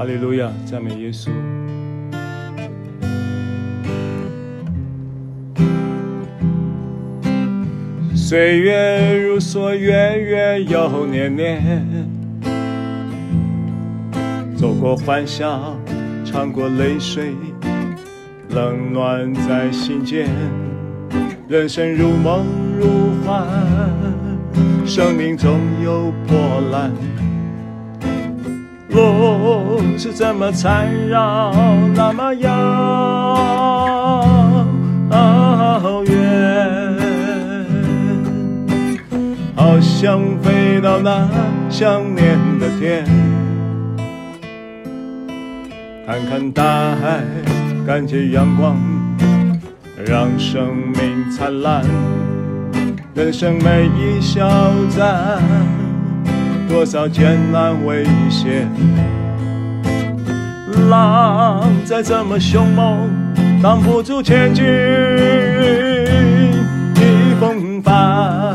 哈利路亚，赞美耶稣。岁月如梭，月月又年年，走过欢笑，尝过泪水，冷暖在心间。人生如梦如幻，生命总有波澜。风是这么缠绕，那么遥远，好想飞到那想念的天，看看大海，感觉阳光，让生命灿烂，人生每一小站。多少艰难危险，浪再怎么凶猛，挡不住前进的风帆。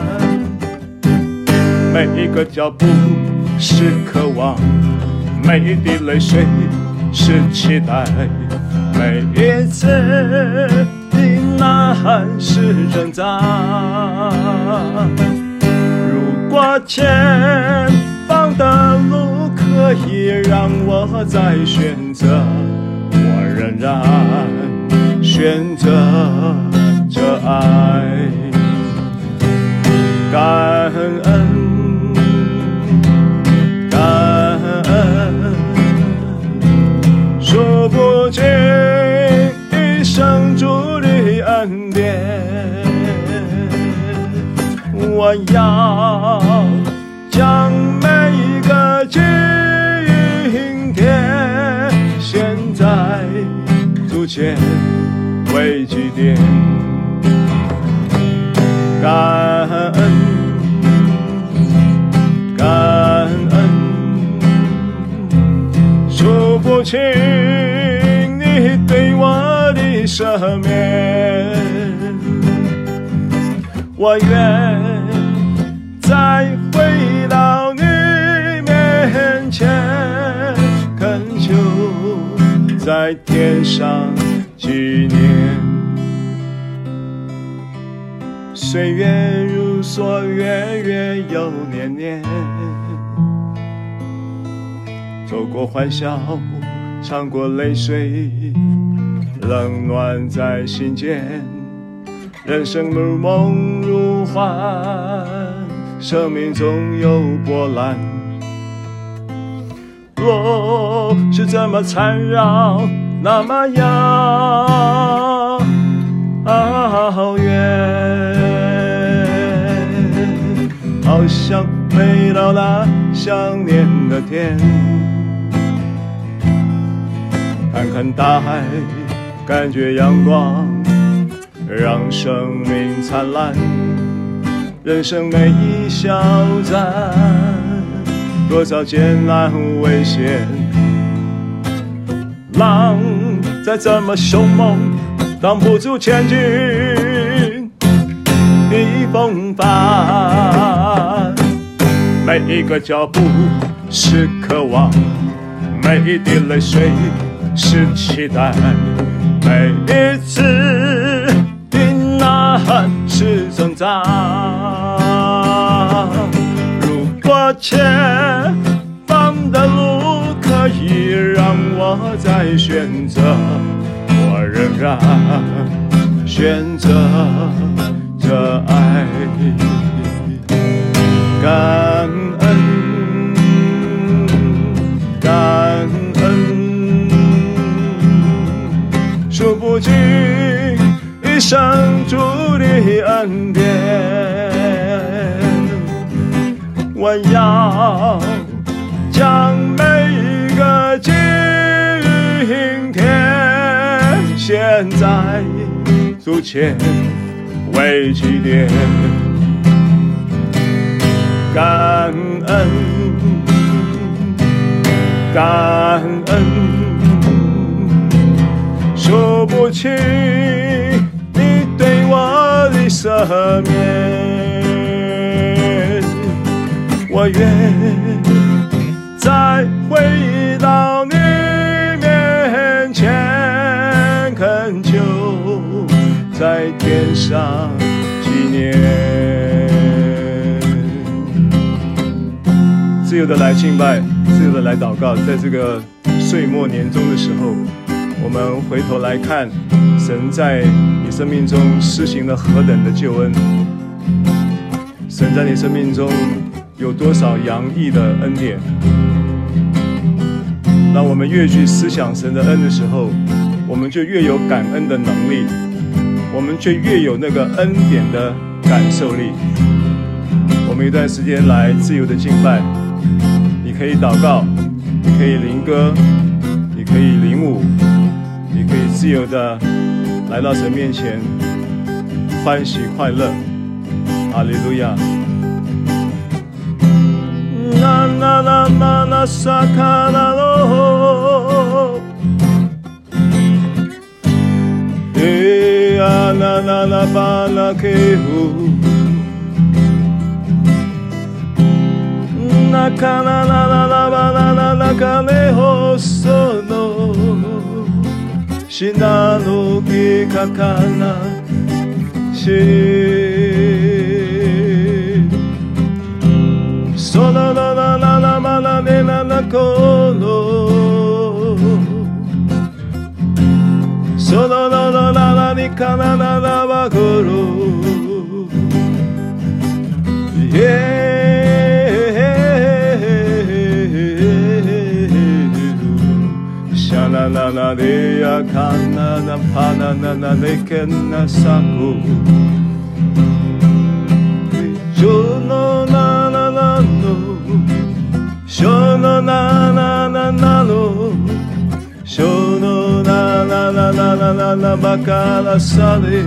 每一个脚步是渴望，每一滴泪水是期待，每一次的呐喊是挣扎。如果前的路可以让我再选择，我仍然选择这爱。感恩，感恩，数不尽一生主的恩典，我要将足前为祭奠，感恩，感恩，数不清你对我的赦免，我愿再回到你面。前恳求，在天上纪念。岁月如梭，月月又年年。走过欢笑，尝过泪水，冷暖在心间。人生如梦如幻，生命总有波澜。路是这么缠绕，那么遥远，好想飞到那想念的天，看看大海，感觉阳光，让生命灿烂，人生每一小站。多少艰难和危险，浪再怎么凶猛，挡不住前进的风帆。每一个脚步是渴望，每一滴泪水是期待，每一次的呐喊是挣扎。前方的路可以让我再选择，我仍然选择着爱。感恩，感恩，数不尽一生主的恩典。我要将每一个今天，现在主前为起点，感恩，感恩，数不清你对我的赦免。我愿再回到你面前，恳求在天上纪念。自由的来敬拜，自由的来祷告，在这个岁末年终的时候，我们回头来看，神在你生命中施行了何等的救恩。神在你生命中有多少洋溢的恩典。当我们越去思想神的恩的时候，我们就越有感恩的能力，我们就越有那个恩典的感受力。我们一段时间来自由的敬拜，你可以祷告，你可以灵歌，你可以领舞，你可以自由的来到神面前，欢喜快乐。哈利路亚。啦啦啦啦啦，萨卡拉罗。哎呀，啦啦啦巴拉克呼。那卡啦啦啦啦巴啦啦啦卡雷霍索诺。西那鲁基卡卡那西。嗦啦啦啦啦啦嘛啦咧啦啦可罗，嗦啦啦啦啦啦你卡啦啦啦哇可罗，耶，沙啦啦啦咧呀卡那那帕那那那咧肯那萨库，就那那。修罗那那那那罗，修罗那那那那那那那巴卡拉萨雷，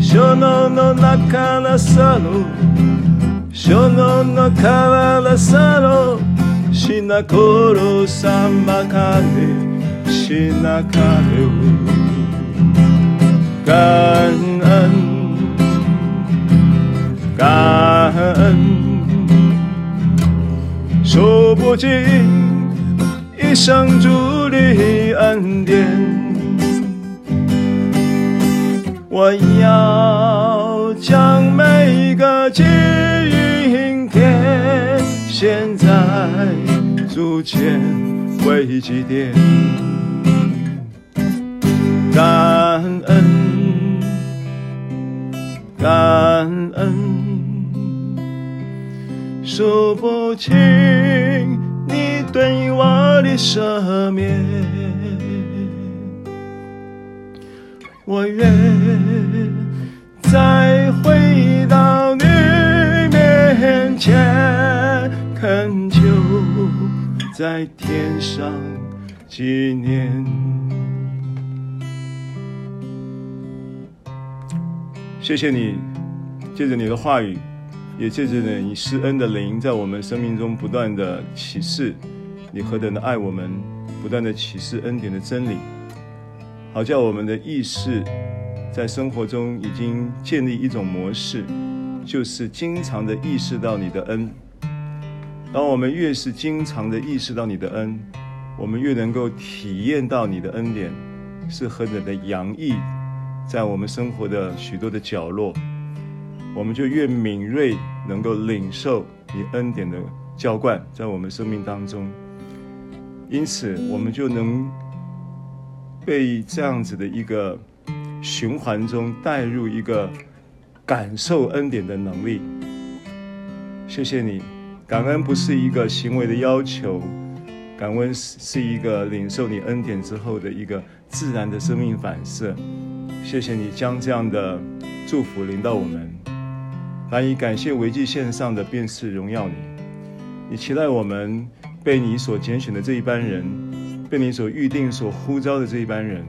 修罗那那卡拉萨罗，修罗那卡拉萨罗，西那可罗萨玛卡雷，西那卡雷，感恩，感恩。数不尽一生主的恩典，我要将每个记忆点献在主前为祭奠，感恩，感恩。数不清你对我的赦免，我愿再回到你面前，恳求在天上纪念。谢谢你，借着你的话语。也借着呢，你施恩的灵在我们生命中不断的启示，你何等的爱我们，不断的启示恩典的真理，好叫我们的意识在生活中已经建立一种模式，就是经常的意识到你的恩。当我们越是经常的意识到你的恩，我们越能够体验到你的恩典是何等的洋溢，在我们生活的许多的角落。我们就越敏锐，能够领受你恩典的浇灌在我们生命当中，因此我们就能被这样子的一个循环中带入一个感受恩典的能力。谢谢你，感恩不是一个行为的要求，感恩是一个领受你恩典之后的一个自然的生命反射。谢谢你将这样的祝福临到我们。难以感谢，为祭献上的便是荣耀你。你期待我们被你所拣选的这一班人，被你所预定、所呼召的这一班人，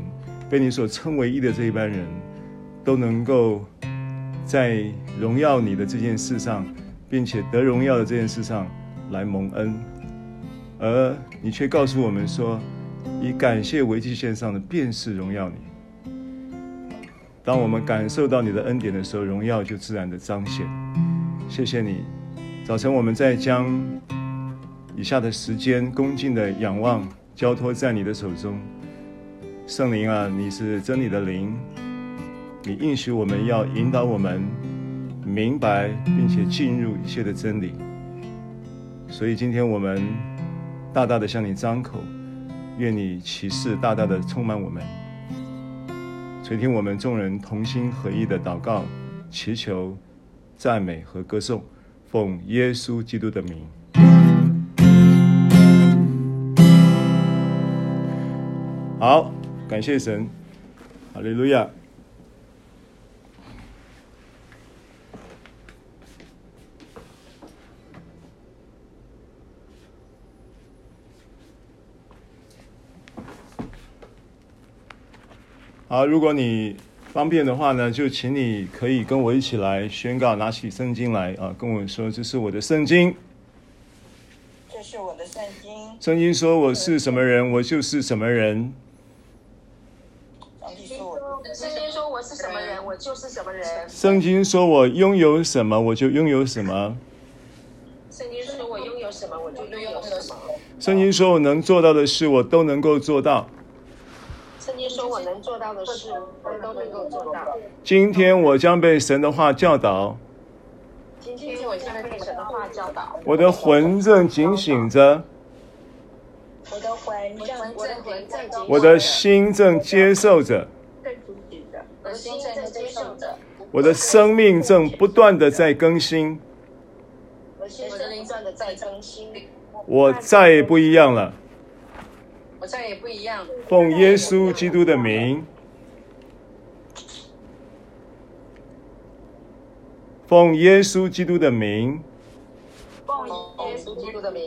被你所称为义的这一班人，都能够在荣耀你的这件事上，并且得荣耀的这件事上来蒙恩。而你却告诉我们说，以感谢为祭献上的便是荣耀你。当我们感受到你的恩典的时候，荣耀就自然的彰显。谢谢你，早晨我们在将以下的时间恭敬的仰望，交托在你的手中。圣灵啊，你是真理的灵，你应许我们要引导我们明白并且进入一切的真理。所以今天我们大大的向你张口，愿你启示大大的充满我们，垂听我们众人同心合意的祷告、祈求、赞美和歌颂，奉耶稣基督的名。好，感谢神，哈利路亚。好，如果你方便的话呢，就请你可以跟我一起来宣告，拿起圣经来啊，跟我说：“这是我的圣经。”这是我的圣经。圣经说：“我是什么人，我就是什么人。”我就是什么人。圣经说我拥有什么，我就拥有什么。圣经说我拥有什么，我就拥有什么。圣经说我能做到的事，我都能够做到。圣经说我能做到的事，我都能够做到。今天我将被神的话教导。今天我将被神的话教导。我的魂正警醒着。我的魂正，我的魂正，我的心正接受着。我的生命正不断的在更新，我生命正的在更新，我再也不一样了，我再也不一样。奉耶稣基督的名，奉耶稣基督的名，奉耶稣基督的名。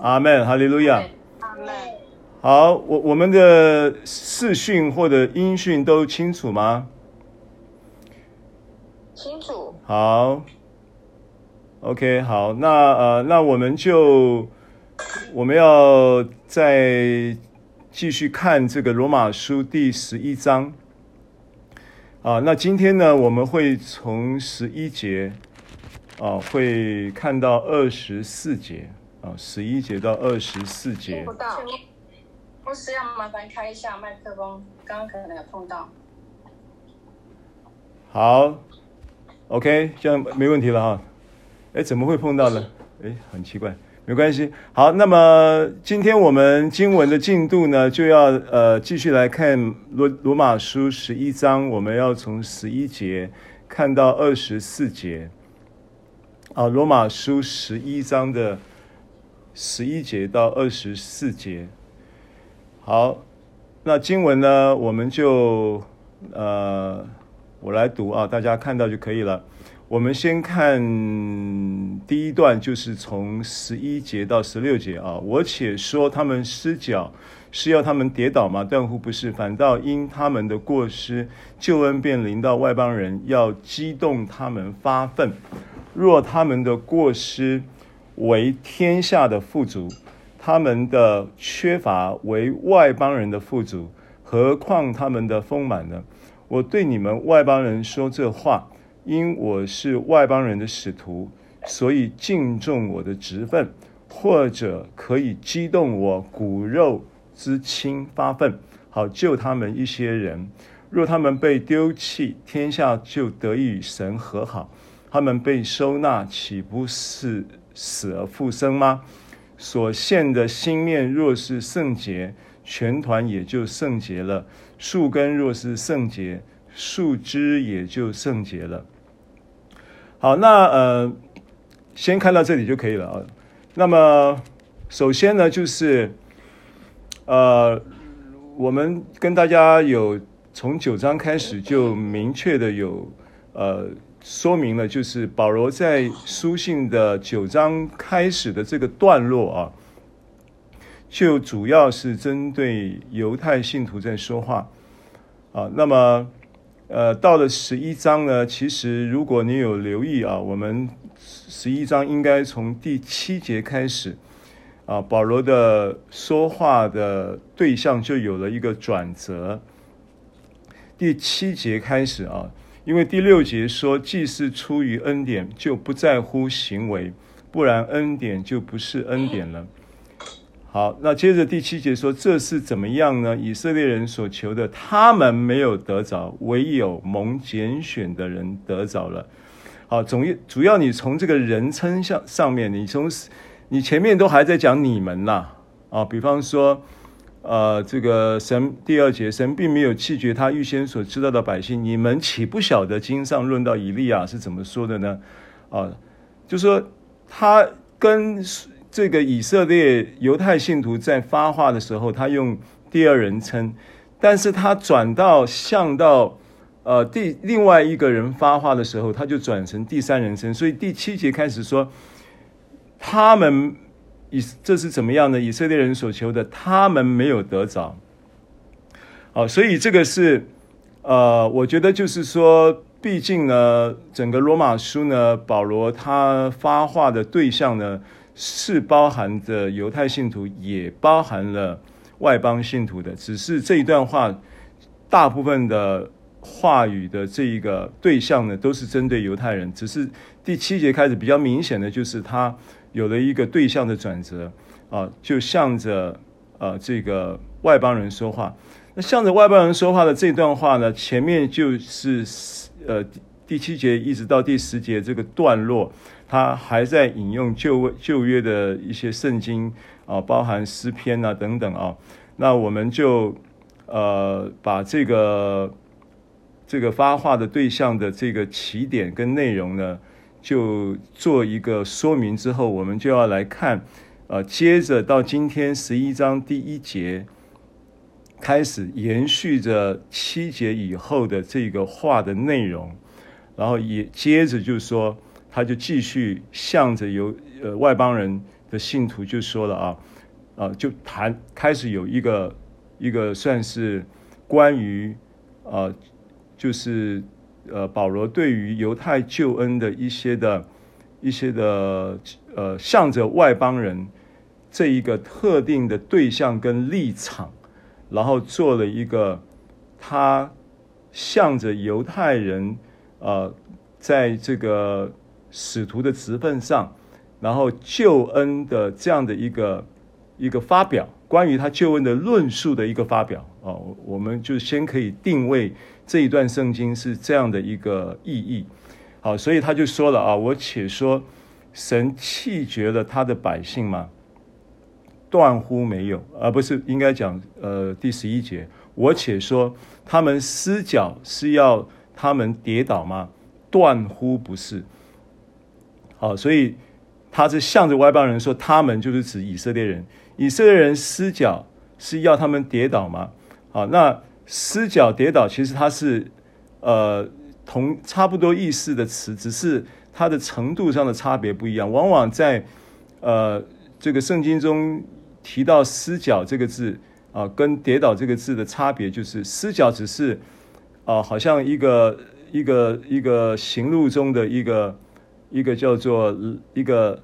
阿门，哈利路亚。阿门。好，我我们的视讯或者音讯都清楚吗？清楚。好，OK，好，那呃，那我们就我们要再继续看这个罗马书第十一章啊。那今天呢，我们会从十一节啊，会看到二十四节啊，十一节到二十四节。听不到，我是要麻烦开一下麦克风，刚刚可能有碰到。好。OK，这样没问题了哈。哎，怎么会碰到呢？哎，很奇怪，没关系。好，那么今天我们经文的进度呢，就要呃继续来看罗罗马书十一章，我们要从十一节看到二十四节。啊，罗马书十一章的十一节到二十四节。好，那经文呢，我们就呃。我来读啊，大家看到就可以了。我们先看第一段，就是从十一节到十六节啊。我且说他们失脚，是要他们跌倒吗？断乎不是，反倒因他们的过失，救恩便临到外邦人，要激动他们发愤。若他们的过失为天下的富足，他们的缺乏为外邦人的富足，何况他们的丰满呢？我对你们外邦人说这话，因我是外邦人的使徒，所以敬重我的职分，或者可以激动我骨肉之亲发愤，好救他们一些人。若他们被丢弃，天下就得以与神和好；他们被收纳，岂不是死而复生吗？所献的心面若是圣洁，全团也就圣洁了。树根若是圣洁，树枝也就圣洁了。好，那呃，先看到这里就可以了啊。那么，首先呢，就是呃，我们跟大家有从九章开始就明确的有呃说明了，就是保罗在书信的九章开始的这个段落啊。就主要是针对犹太信徒在说话啊，那么呃，到了十一章呢，其实如果你有留意啊，我们十一章应该从第七节开始啊，保罗的说话的对象就有了一个转折。第七节开始啊，因为第六节说，既是出于恩典，就不在乎行为，不然恩典就不是恩典了。好，那接着第七节说，这是怎么样呢？以色列人所求的，他们没有得着，唯有蒙拣选的人得着了。好，总主要你从这个人称上上面，你从你前面都还在讲你们呐，啊，比方说，呃，这个神第二节，神并没有弃绝他预先所知道的百姓，你们岂不晓得经上论到以利亚是怎么说的呢？啊，就说他跟。这个以色列犹太信徒在发话的时候，他用第二人称，但是他转到向到呃第另外一个人发话的时候，他就转成第三人称。所以第七节开始说，他们以这是怎么样呢？以色列人所求的，他们没有得着。好，所以这个是呃，我觉得就是说，毕竟呢，整个罗马书呢，保罗他发话的对象呢。是包含着犹太信徒，也包含了外邦信徒的。只是这一段话，大部分的话语的这一个对象呢，都是针对犹太人。只是第七节开始比较明显的就是，他有了一个对象的转折啊，就向着呃这个外邦人说话。那向着外邦人说话的这段话呢，前面就是呃第七节一直到第十节这个段落。他还在引用旧旧约的一些圣经啊，包含诗篇啊等等啊。那我们就呃把这个这个发话的对象的这个起点跟内容呢，就做一个说明之后，我们就要来看呃，接着到今天十一章第一节开始延续着七节以后的这个话的内容，然后也接着就说。他就继续向着犹呃外邦人的信徒就说了啊，啊就谈开始有一个一个算是关于呃就是呃保罗对于犹太救恩的一些的一些的呃向着外邦人这一个特定的对象跟立场，然后做了一个他向着犹太人呃在这个。使徒的职分上，然后救恩的这样的一个一个发表，关于他救恩的论述的一个发表啊，我们就先可以定位这一段圣经是这样的一个意义。好，所以他就说了啊，我且说神弃绝了他的百姓吗？断乎没有，而不是应该讲呃第十一节，我且说他们失脚是要他们跌倒吗？断乎不是。啊，所以他是向着外邦人说，他们就是指以色列人。以色列人失脚是要他们跌倒吗？啊，那失脚跌倒其实它是呃同差不多意思的词，只是它的程度上的差别不一样。往往在呃这个圣经中提到失脚这个字啊、跟跌倒这个字的差别就是失脚只是啊、好像一个一个一个行路中的一个。一个叫做一个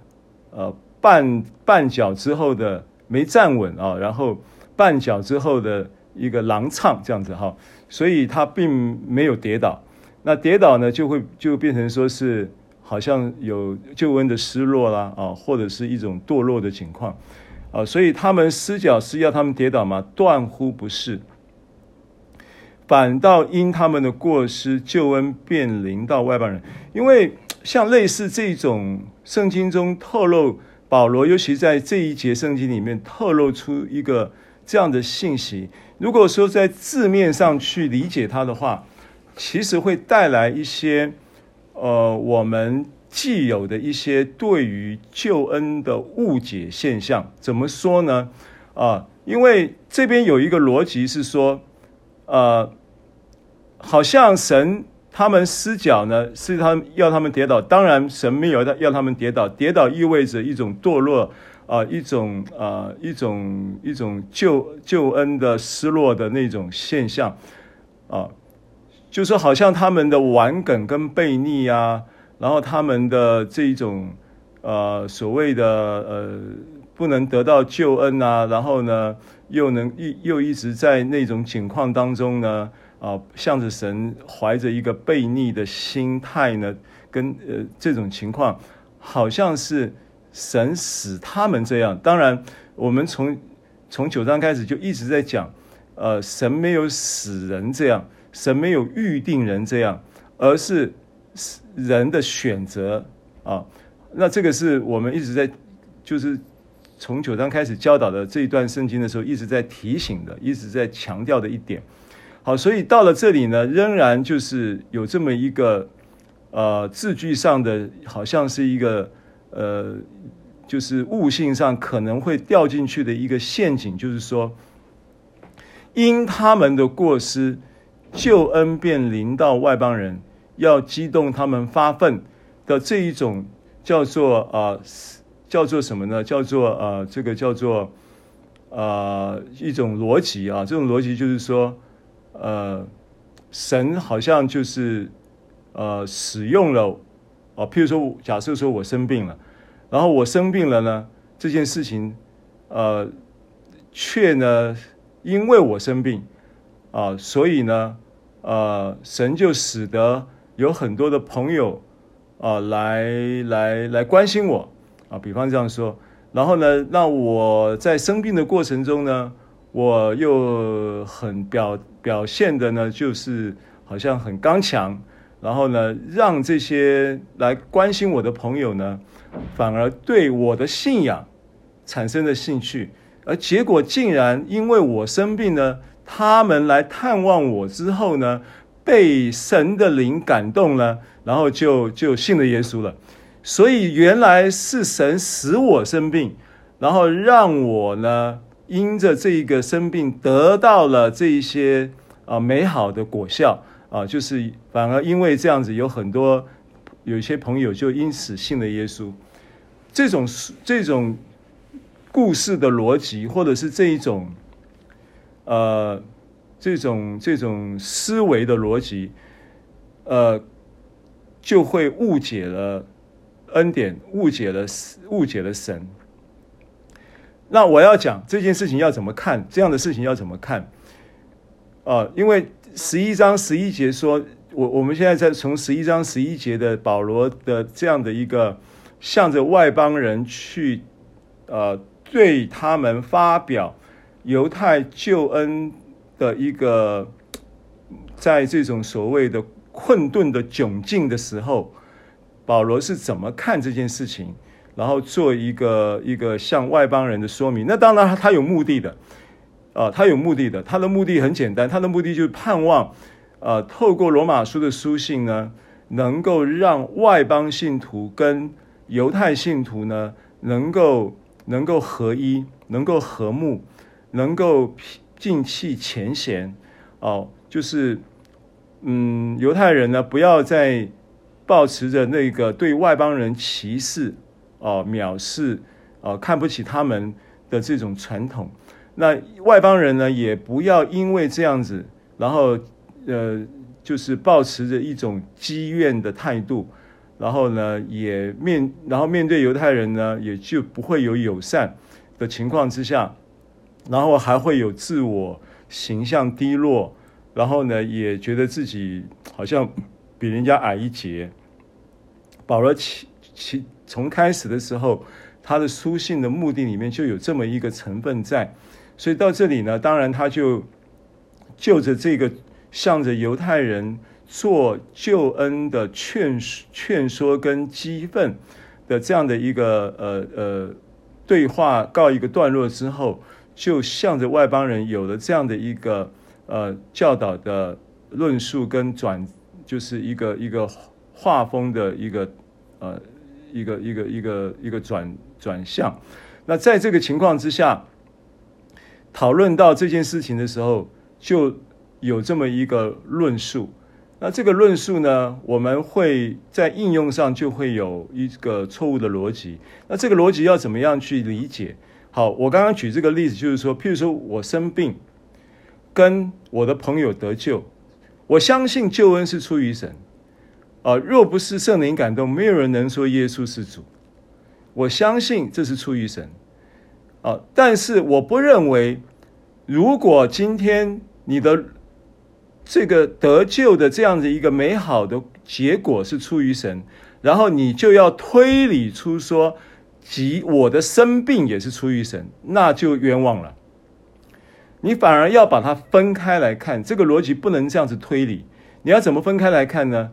呃绊绊脚之后的没站稳啊，然后绊脚之后的一个狼跄这样子哈，所以他并没有跌倒。那跌倒呢，就会就变成说是好像有救恩的失落啦啊，或者是一种堕落的情况啊，所以他们失脚是要他们跌倒吗？断乎不是，反倒因他们的过失，救恩便临到外邦人，因为。像类似这种圣经中透露，保罗尤其在这一节圣经里面透露出一个这样的信息。如果说在字面上去理解它的话，其实会带来一些呃我们既有的一些对于救恩的误解现象。怎么说呢？啊、因为这边有一个逻辑是说，呃，好像神。他们失脚呢，是他要他们跌倒。当然，神没有要他们跌倒。跌倒意味着一种堕落啊、一种啊、一种一种救救恩的失落的那种现象啊、就说好像他们的顽梗跟悖逆啊，然后他们的这一种呃所谓的呃不能得到救恩啊，然后呢又能一又一直在那种境况当中呢。啊，向着神怀着一个悖逆的心态呢，跟呃这种情况，好像是神使他们这样。当然，我们从从九章开始就一直在讲，呃，神没有使人这样，神没有预定人这样，而是人的选择啊。那这个是我们一直在，就是从九章开始教导的这一段圣经的时候，一直在提醒的，一直在强调的一点。好，所以到了这里呢，仍然就是有这么一个。呃，字句上的好像是一个呃，就是悟性上可能会掉进去的一个陷阱，就是说，因他们的过失，救恩便临到外邦人，要激动他们发愤的这一种叫做、呃，叫做什么呢？叫做呃，这个叫做呃一种逻辑啊，这种逻辑就是说，呃，神好像就是。呃，使用了，啊，譬如说，假设说我生病了，然后我生病了呢，这件事情，呃，却呢，因为我生病，啊、所以呢，呃，神就使得有很多的朋友，啊、来来来关心我，啊，比方这样说，然后呢，那我在生病的过程中呢，我又很表表现的呢，就是好像很刚强。然后呢，让这些来关心我的朋友呢，反而对我的信仰产生了兴趣，而结果竟然因为我生病呢，他们来探望我之后呢，被神的灵感动了，然后就就信了耶稣了。所以原来是神使我生病，然后让我呢，因着这一个生病得到了这一些啊美好的果效。啊，就是反而因为这样子，有很多有一些朋友就因此信了耶稣。这种这种故事的逻辑，或者是这一种呃这种这种思维的逻辑，呃，就会误解了恩典，误解了误解了神。那我要讲这件事情要怎么看？这样的事情要怎么看？啊、呃，因为。十一章十一节说，我我们现在在从十一章十一节的保罗的这样的一个向着外邦人去，呃，对他们发表犹太救恩的一个，在这种所谓的困顿的窘境的时候，保罗是怎么看这件事情，然后做一个一个向外邦人的说明。那当然他有目的的。啊，他有目的的，他的目的很简单，他的目的就是盼望，呃，透过罗马书的书信呢，能够让外邦信徒跟犹太信徒呢，能够能够合一，能够和睦，能够尽弃前嫌，哦，就是，嗯，犹太人呢，不要再抱持着那个对外邦人歧视、哦藐视、哦看不起他们的这种传统。那外邦人呢，也不要因为这样子，然后呃，就是抱持着一种积怨的态度，然后呢，也面然后面对犹太人呢，也就不会有友善的情况之下，然后还会有自我形象低落，然后呢，也觉得自己好像比人家矮一截。保罗其其从开始的时候，他的书信的目的里面就有这么一个成分在。所以到这里呢，当然他就就着这个向着犹太人做救恩的劝劝说跟激愤的这样的一个呃呃对话告一个段落之后，就向着外邦人有了这样的一个呃教导的论述跟转，就是一个一个画风的一个呃一个一个一个一个转转向。那在这个情况之下。讨论到这件事情的时候，就有这么一个论述。那这个论述呢，我们会在应用上就会有一个错误的逻辑。那这个逻辑要怎么样去理解？好，我刚刚举这个例子，就是说，譬如说我生病，跟我的朋友得救，我相信救恩是出于神。啊，若不是圣灵感动，没有人能说耶稣是主。我相信这是出于神。啊！但是我不认为，如果今天你的这个得救的这样的一个美好的结果是出于神，然后你就要推理出说，即我的生病也是出于神，那就冤枉了。你反而要把它分开来看，这个逻辑不能这样子推理。你要怎么分开来看呢？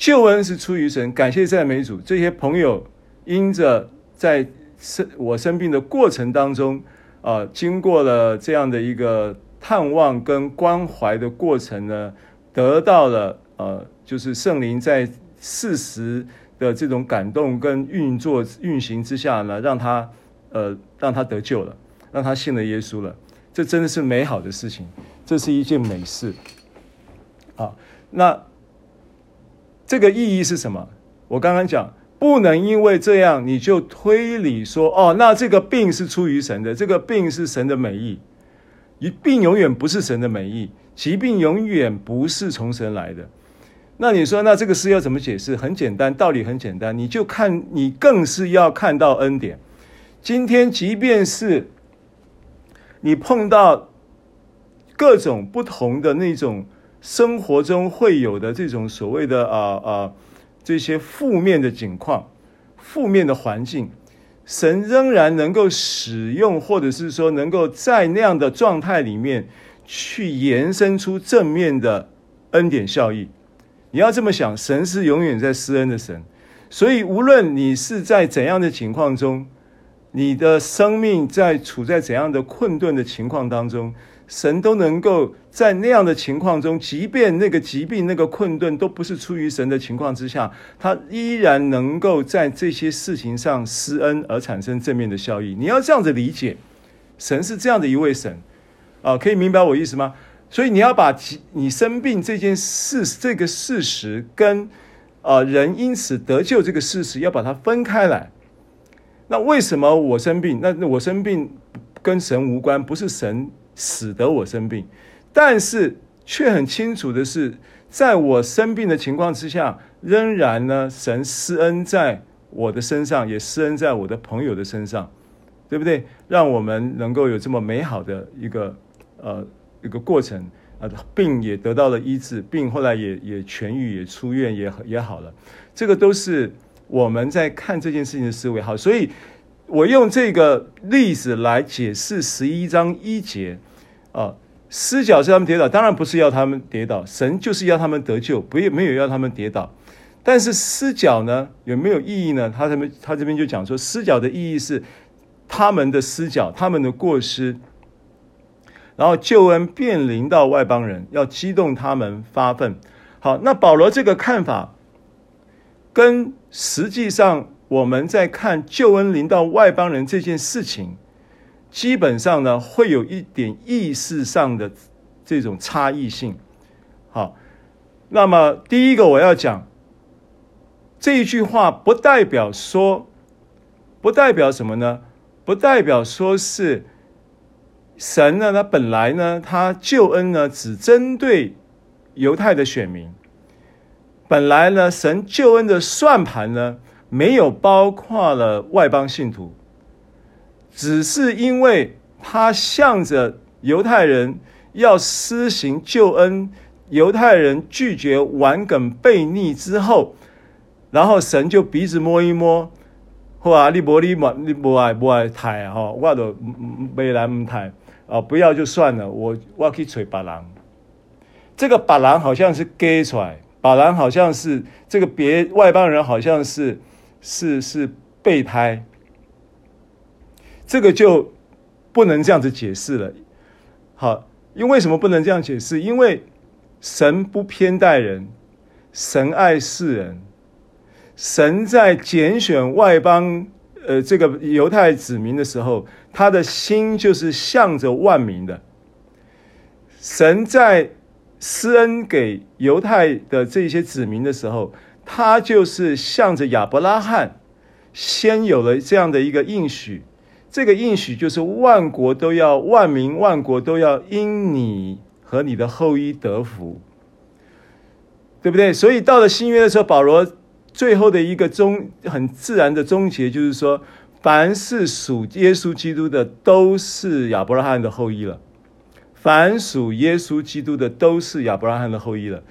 救恩是出于神，感谢赞美主。这些朋友因着在生我生病的过程当中，啊、呃，经过了这样的一个探望跟关怀的过程呢，得到了呃，就是圣灵在事实的这种感动跟运作运行之下呢，让他呃让他得救了，让他信了耶稣了。这真的是美好的事情，这是一件美事。好，那这个意义是什么？我刚刚讲，不能因为这样你就推理说，哦，那这个病是出于神的，这个病是神的美意。病永远不是神的美意，疾病永远不是从神来的。那你说，那这个事要怎么解释？很简单，道理很简单，你就看，你更是要看到恩典。今天，即便是。你碰到各种不同的那种生活中会有的这种所谓的啊啊这些负面的境况、负面的环境，神仍然能够使用，或者是说能够在那样的状态里面去延伸出正面的恩典效益。你要这么想，神是永远在施恩的神，所以无论你是在怎样的情况中。你的生命在处在怎样的困顿的情况当中，神都能够在那样的情况中，即便那个疾病、那个困顿都不是出于神的情况之下，他依然能够在这些事情上施恩而产生正面的效益。你要这样子理解，神是这样的一位神啊，可以明白我意思吗？所以你要把你生病这件事、这个事实跟啊人因此得救这个事实要把它分开来。那为什么我生病？那我生病跟神无关，不是神使得我生病，但是却很清楚的是，在我生病的情况之下，仍然呢，神施恩在我的身上，也施恩在我的朋友的身上，对不对？让我们能够有这么美好的一个呃一个过程啊，病也得到了医治，病后来也也痊愈，也出院，也也好了，这个都是。我们在看这件事情的思维，好，所以我用这个例子来解释十一章一节啊，失脚是他们跌倒，当然不是要他们跌倒，神就是要他们得救，不也没有要他们跌倒。但是失脚呢，有没有意义呢？他这边他这边就讲说，失脚的意义是他们的失脚，他们的过失，然后救恩便临到外邦人，要激动他们发愤。好，那保罗这个看法。跟实际上我们在看救恩临到外邦人这件事情，基本上呢，会有一点意识上的这种差异性。好，那么第一个我要讲这一句话，不代表说，不代表什么呢？不代表说是神呢，他本来呢，他救恩呢，只针对犹太的选民。本来呢，神救恩的算盘呢，没有包括了外邦信徒，只是因为他向着犹太人要施行救恩，犹太人拒绝顽梗悖逆之后，然后神就鼻子摸一摸，话你不你不你不爱不爱抬哈，我都没来唔抬啊，不要就算了，我我去找别人，这个别人好像是给出来。保兰好像是这个别外邦人，好像是是是备胎，这个就不能这样子解释了。好，因为什么不能这样解释？因为神不偏待人，神爱世人，神在拣选外邦呃这个犹太子民的时候，他的心就是向着万民的。神在。施恩给犹太的这些子民的时候，他就是向着亚伯拉罕先有了这样的一个应许，这个应许就是万国都要、万民万国都要因你和你的后裔得福，对不对？所以到了新约的时候，保罗最后的一个终很自然的终结就是说，凡是属耶稣基督的，都是亚伯拉罕的后裔了。凡属耶稣基督的，都是亚伯拉罕的后裔了。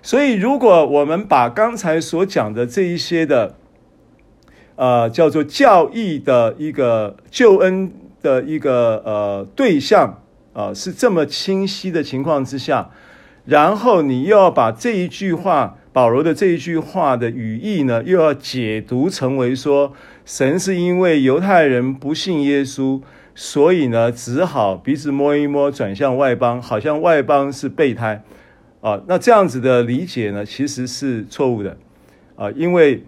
所以，如果我们把刚才所讲的这一些的呃叫做教义的一个救恩的一个呃对象啊、呃，是这么清晰的情况之下，然后你又要把这一句话，保罗的这一句话的语义呢，又要解读成为说，神是因为犹太人不信耶稣，所以呢，只好鼻子摸一摸，转向外邦，好像外邦是备胎。啊，那这样子的理解呢，其实是错误的，啊，因为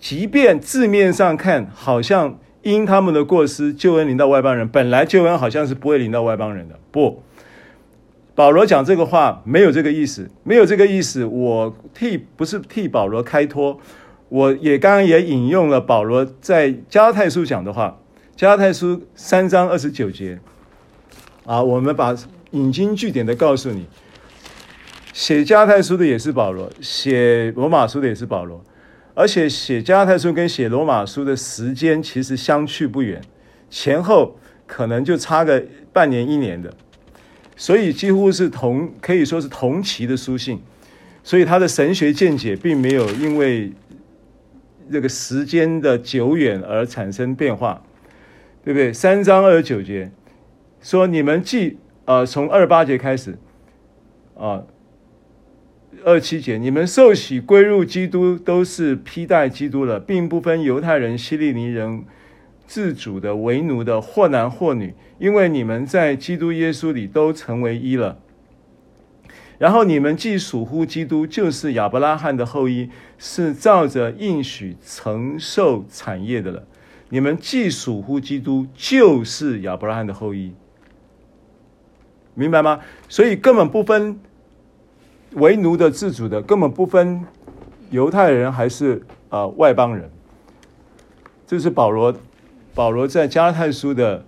即便字面上看，好像因他们的过失，救恩领到外邦人，本来救恩好像是不会领到外邦人的。不，保罗讲这个话没有这个意思，没有这个意思。我替不是替保罗开脱，我也刚刚也引用了保罗在加拉太书讲的话，加拉太书三章二十九节。啊，我们把引经据典的告诉你。写加太书的也是保罗，写罗马书的也是保罗，而且写加太书跟写罗马书的时间其实相去不远，前后可能就差个半年一年的，所以几乎是同可以说是同期的书信，所以他的神学见解并没有因为这个时间的久远而产生变化，对不对？三章二十九节说你们既呃从二八节开始啊。二七节，你们受洗归入基督，都是披戴基督了，并不分犹太人、希利尼人、自主的、为奴的，或男或女，因为你们在基督耶稣里都成为一了。然后你们既属乎基督，就是亚伯拉罕的后裔，是照着应许承受产业的了。你们既属乎基督，就是亚伯拉罕的后裔，明白吗？所以根本不分。为奴的、自主的，根本不分犹太人还是、呃、外邦人。这是保罗，保罗在加拉太书的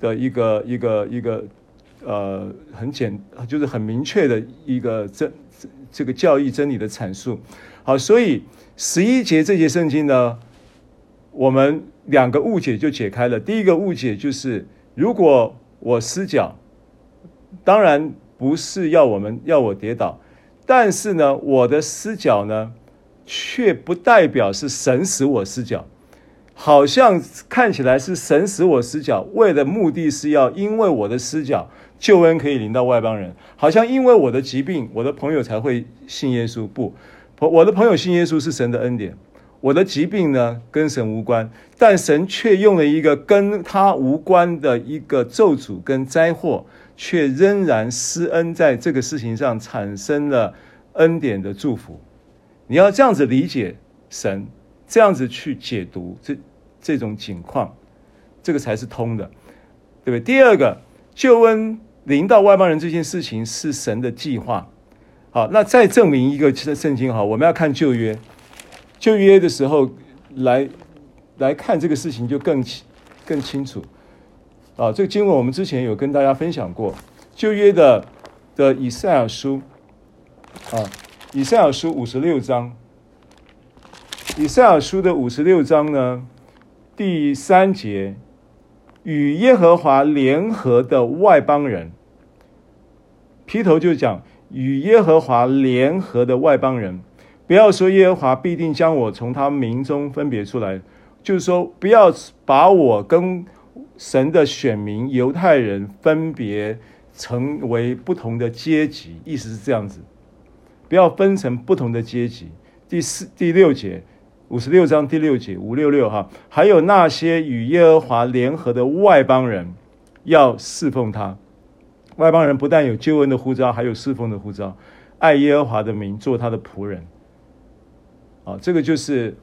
的一个一个一个呃很简，就是很明确的一个这这个教义真理的阐述。好，所以十一节这节圣经呢，我们两个误解就解开了。第一个误解就是，如果我失脚，当然。不是要我们要我跌倒，但是呢，我的失脚呢，却不代表是神使我失脚，好像看起来是神使我失脚，为的目的是要因为我的失脚，救恩可以临到外邦人，好像因为我的疾病，我的朋友才会信耶稣。不，我的朋友信耶稣是神的恩典，我的疾病呢跟神无关，但神却用了一个跟他无关的一个咒诅跟灾祸。却仍然施恩，在这个事情上产生了恩典的祝福。你要这样子理解神，这样子去解读这这种情况，这个才是通的，对不对？第二个，救恩临到外邦人这件事情是神的计划。好，那再证明一个圣经哈，我们要看旧约，旧约的时候来来看这个事情就更清更清楚。啊，这个经文我们之前有跟大家分享过，旧约的的以赛亚书，啊，以赛亚书五十六章，以赛亚书的五十六章呢，第三节，与耶和华联合的外邦人，劈头就讲与耶和华联合的外邦人，不要说耶和华必定将我从他名中分别出来，就是说不要把我跟。神的选民犹太人分别成为不同的阶级，意思是这样子，不要分成不同的阶级。第四、第六节，五十六章第六节，五六六哈，还有那些与耶和华联合的外邦人，要侍奉他。外邦人不但有救恩的呼召，还有侍奉的呼召，爱耶和华的名，做他的仆人。啊，这个就是。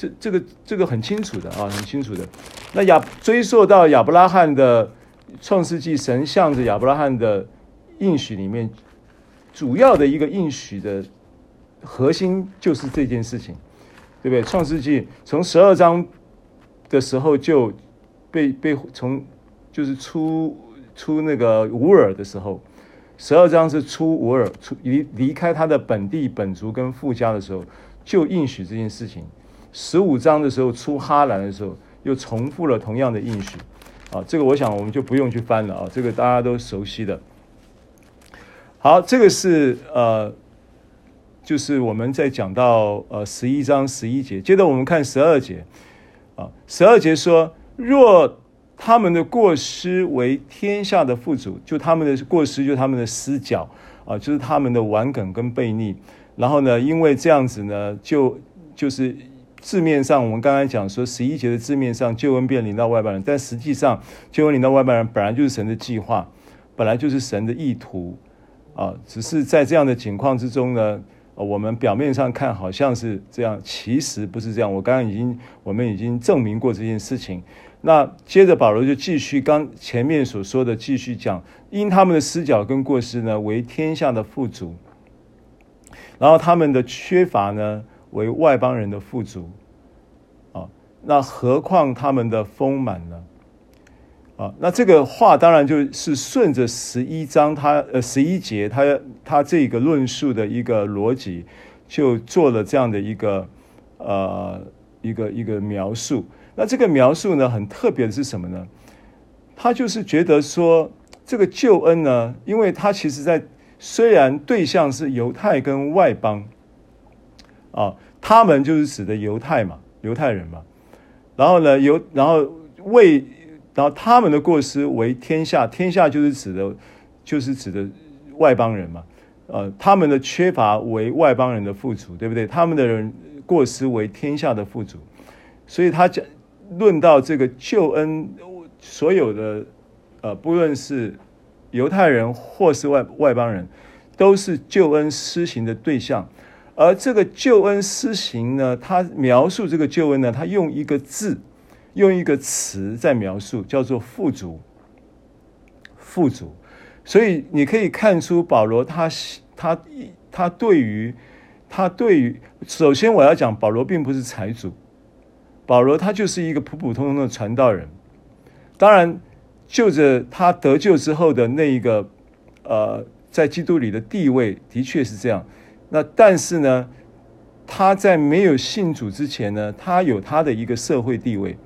这这个这个很清楚的啊，很清楚的。那亚追溯到亚伯拉罕的创世纪，神向着亚伯拉罕的应许里面，主要的一个应许的核心就是这件事情，对不对？创世纪从十二章的时候就被被从就是出出那个乌尔的时候，十二章是出乌尔出离离开他的本地本族跟父家的时候，就应许这件事情。十五章的时候出哈兰的时候，又重复了同样的应许，啊，这个我想我们就不用去翻了啊，这个大家都熟悉的。好，这个是呃就是我们在讲到呃十一章十一节，接着我们看十二节啊，十二节说，若他们的过失为天下的父祖，就他们的过失，就他们的失角啊，就是他们的顽梗跟悖逆。然后呢，因为这样子呢，就就是字面上我们刚才讲说十一节的字面上救恩便临到外邦人，但实际上救恩临到外邦人本来就是神的计划，本来就是神的意图啊，只是在这样的情况之中呢。我们表面上看好像是这样，其实不是这样。我刚刚已经，我们已经证明过这件事情。那接着保罗就继续刚前面所说的继续讲，因他们的失脚跟过失呢，为天下的富足，然后他们的缺乏呢，为外邦人的富足。啊，那何况他们的丰满呢？啊，那这个话当然就是顺着十一章他呃十一节他他这个论述的一个逻辑，就做了这样的一个呃一个一个描述。那这个描述呢，很特别的是什么呢？他就是觉得说这个救恩呢，因为他其实在虽然对象是犹太跟外邦啊，他们就是指的犹太嘛，犹太人嘛，然后呢犹然后为然后他们的过失为天下，天下就是指的，就是指的外邦人嘛。呃，他们的缺乏为外邦人的富足，对不对？他们的人过失为天下的富足，所以他讲论到这个救恩，所有的呃，不论是犹太人或是外外邦人，都是救恩施行的对象。而这个救恩施行呢，他描述这个救恩呢，他用一个字。用一个词在描述，叫做富足。富足，所以你可以看出保罗他他他对于他对于，首先我要讲保罗并不是财主，保罗他就是一个普普通通的传道人。当然，就着他得救之后的那一个呃，在基督里的地位的确是这样。那但是呢，他在没有信主之前呢，他有他的一个社会地位。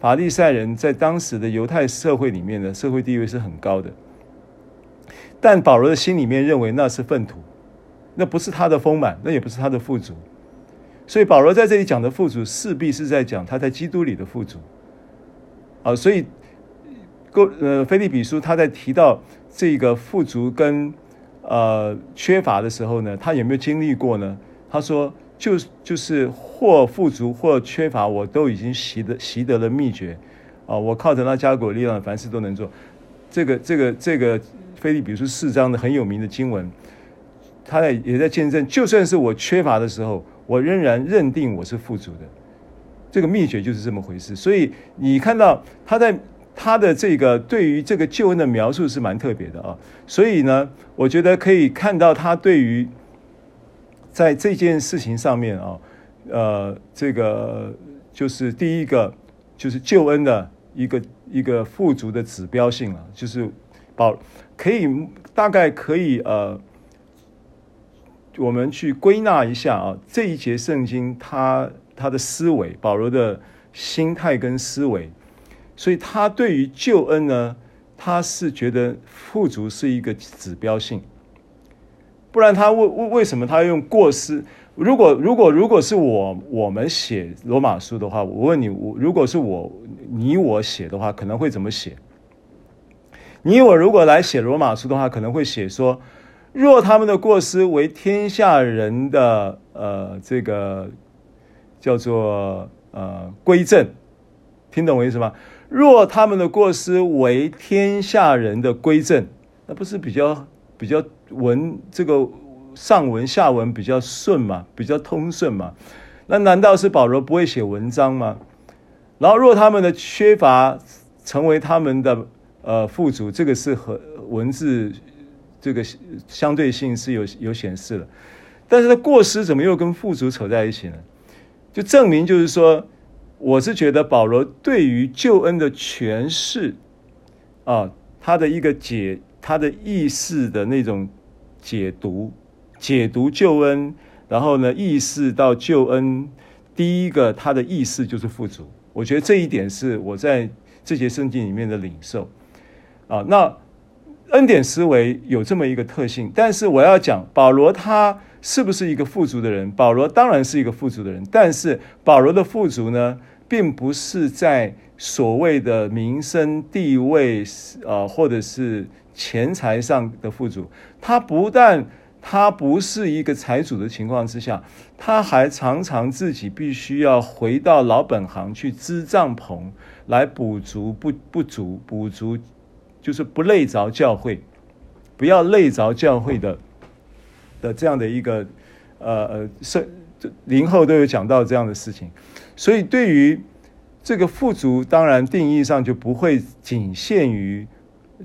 法利赛人在当时的犹太社会里面的社会地位是很高的，但保罗的心里面认为那是粪土，那不是他的丰满，那也不是他的富足，所以保罗在这里讲的富足，势必是在讲他在基督里的富足。啊，所以，哥呃，腓利比书他在提到这个富足跟呃缺乏的时候呢，他有没有经历过呢？他说。就就是或富足或缺乏，我都已经习得习得了秘诀啊！我靠着那加果力量，凡事都能做。这个这个这个腓利比书四章的很有名的经文，他在也在见证，就算是我缺乏的时候，我仍然认定我是富足的。这个秘诀就是这么回事。所以你看到他在他的这个对于这个救恩的描述是蛮特别的啊。所以呢，我觉得可以看到他对于。在这件事情上面啊，呃，这个就是第一个，就是救恩的一个一个富足的指标性了，就是保可以大概可以呃，我们去归纳一下啊，这一节圣经他他的思维，保罗的心态跟思维，所以他对于救恩呢，他是觉得富足是一个指标性。不然他为为为什么他用过失？如果如果如果是我我们写罗马书的话，我问你，我如果是我你我写的话，可能会怎么写？你我如果来写罗马书的话，可能会写说：若他们的过失为天下人的呃这个叫做呃归正，听懂我意思吗？若他们的过失为天下人的归正，那不是比较比较？文这个上文下文比较顺嘛，比较通顺嘛。那难道是保罗不会写文章吗？然后若他们的缺乏成为他们的呃富足，这个是和文字这个相对性是有有显示的。但是他过失怎么又跟富足扯在一起呢？就证明就是说，我是觉得保罗对于救恩的诠释啊，他的一个解，他的意思的那种。解读，解读救恩，然后呢，意识到救恩，第一个他的意思就是富足。我觉得这一点是我在这节圣经里面的领受啊。那恩典思维有这么一个特性，但是我要讲保罗他是不是一个富足的人？保罗当然是一个富足的人，但是保罗的富足呢，并不是在所谓的名声地位、呃，或者是钱财上的富足。他不但他不是一个财主的情况之下，他还常常自己必须要回到老本行去支帐篷，来补足不不足，补足就是不累着教会，不要累着教会的。的这样的一个，呃呃，是林后都有讲到这样的事情，所以对于这个富足，当然定义上就不会仅限于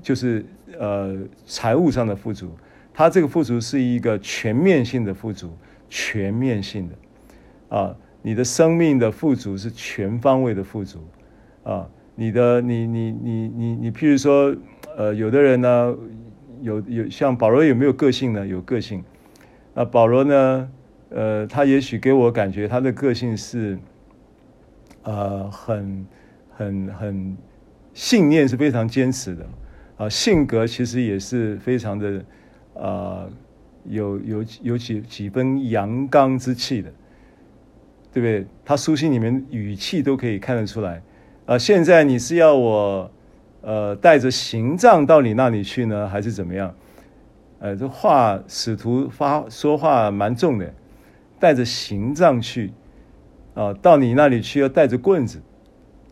就是呃财务上的富足，它这个富足是一个全面性的富足，全面性的啊，你的生命的富足是全方位的富足啊，你的你你你你你，譬如说呃，有的人呢，有有像保罗有没有个性呢？有个性。那保罗呢？呃，他也许给我感觉他的个性是，呃，很、很、很信念是非常坚持的，啊，性格其实也是非常的，啊，有有有几几分阳刚之气的，对不对？他书信里面语气都可以看得出来。啊，现在你是要我，呃，带着行杖到你那里去呢，还是怎么样？呃，这话使徒发说话蛮重的，带着行杖去，啊，到你那里去要带着棍子，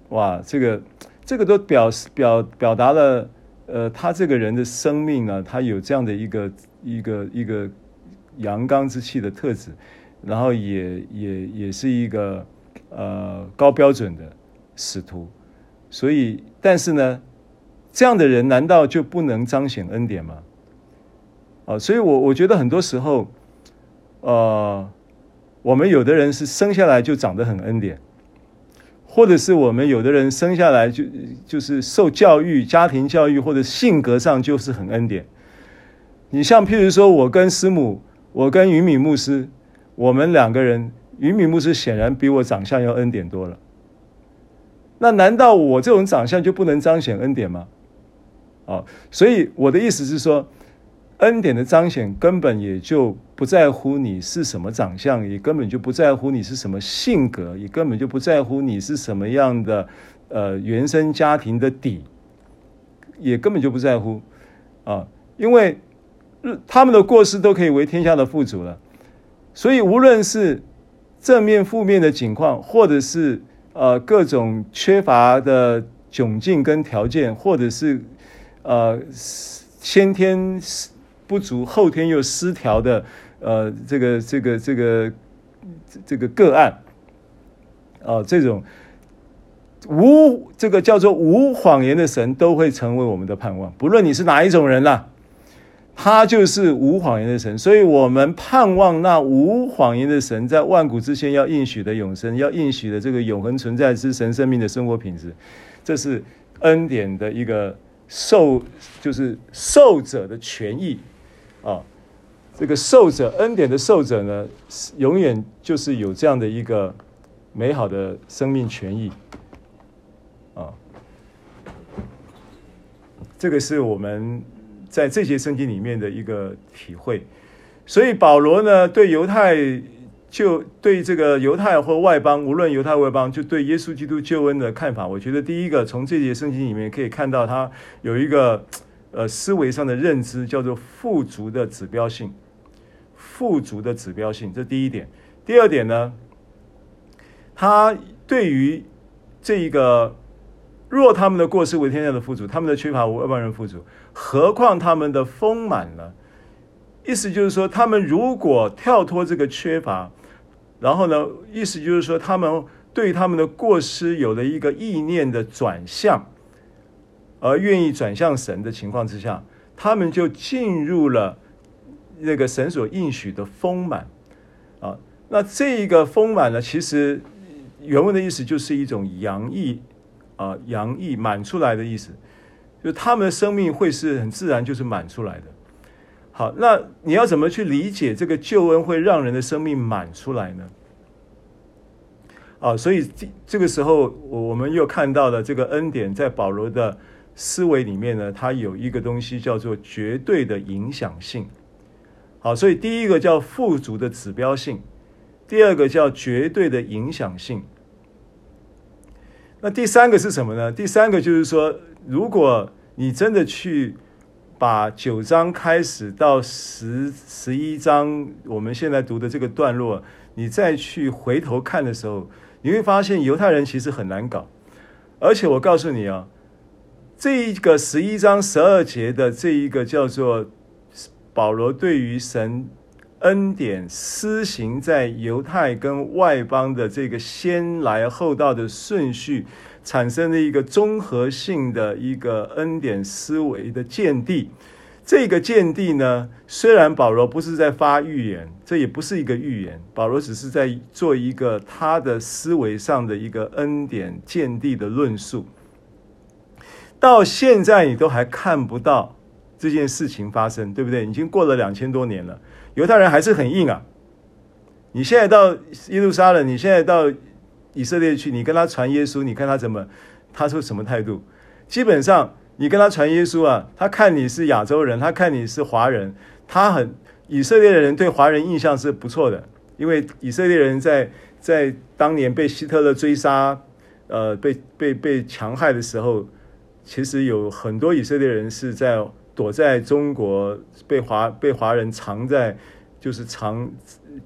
哇，这个这个都表示表表达了，呃，他这个人的生命呢，他有这样的一个一个一个阳刚之气的特质，然后也也也是一个呃高标准的使徒，所以，但是呢，这样的人难道就不能彰显恩典吗？所以我我觉得很多时候，呃，我们有的人是生下来就长得很恩典，或者是我们有的人生下来就就是受教育、家庭教育或者性格上就是很恩典。你像譬如说，我跟师母，我跟云敏牧师，我们两个人，云敏牧师显然比我长相要恩典多了。那难道我这种长相就不能彰显恩典吗？啊，所以我的意思是说。恩典的彰显根本也就不在乎你是什么长相，也根本就不在乎你是什么性格，也根本就不在乎你是什么样的呃原生家庭的底，也根本就不在乎啊，因为他们的过失都可以为天下的富足了，所以无论是正面负面的情况，或者是呃各种缺乏的窘境跟条件，或者是呃先天。不足，后天又失调的，呃，这个这个这个这个个案，啊、呃，这种无这个叫做无谎言的神都会成为我们的盼望，不论你是哪一种人啦，他就是无谎言的神，所以我们盼望那无谎言的神在万古之前要应许的永生，要应许的这个永恒存在之神生命的生活品质，这是恩典的一个受，就是受者的权益。啊，这个受者恩典的受者呢，永远就是有这样的一个美好的生命权益啊。这个是我们在这些圣经里面的一个体会。所以保罗呢，对犹太就对这个犹太或外邦，无论犹太外邦，就对耶稣基督救恩的看法，我觉得第一个从这些圣经里面可以看到，他有一个。呃，思维上的认知叫做富足的指标性，富足的指标性，这第一点。第二点呢，他对于这一个若他们的过失为天下的富足，他们的缺乏为外邦人富足，何况他们的丰满呢？意思就是说，他们如果跳脱这个缺乏，然后呢，意思就是说，他们对他们的过失有了一个意念的转向。而愿意转向神的情况之下，他们就进入了那个神所应许的丰满啊。那这一个丰满呢，其实原文的意思就是一种洋溢啊，洋溢满出来的意思，就他们的生命会是很自然就是满出来的。好，那你要怎么去理解这个救恩会让人的生命满出来呢？啊，所以这这个时候，我们又看到了这个恩典在保罗的。思维里面呢，它有一个东西叫做绝对的影响性，好，所以第一个叫富足的指标性，第二个叫绝对的影响性。那第三个是什么呢？第三个就是说，如果你真的去把九章开始到十十一章，我们现在读的这个段落，你再去回头看的时候，你会发现犹太人其实很难搞。而且我告诉你啊，这一个十一章十二节的这一个叫做保罗对于神恩典施行在犹太跟外邦的这个先来后到的顺序，产生的一个综合性的一个恩典思维的见地。这个见地呢，虽然保罗不是在发预言，这也不是一个预言，保罗只是在做一个他的思维上的一个恩典见地的论述。到现在你都还看不到这件事情发生，对不对？已经过了两千多年了，犹太人还是很硬啊。你现在到耶路撒冷，你现在到以色列去，你跟他传耶稣，你看他怎么，他说什么态度？基本上。你跟他传耶稣啊，他看你是亚洲人，他看你是华人，他很以色列的人对华人印象是不错的，因为以色列人在在当年被希特勒追杀，呃，被被被强害的时候，其实有很多以色列人是在躲在中国，被华被华人藏在，就是藏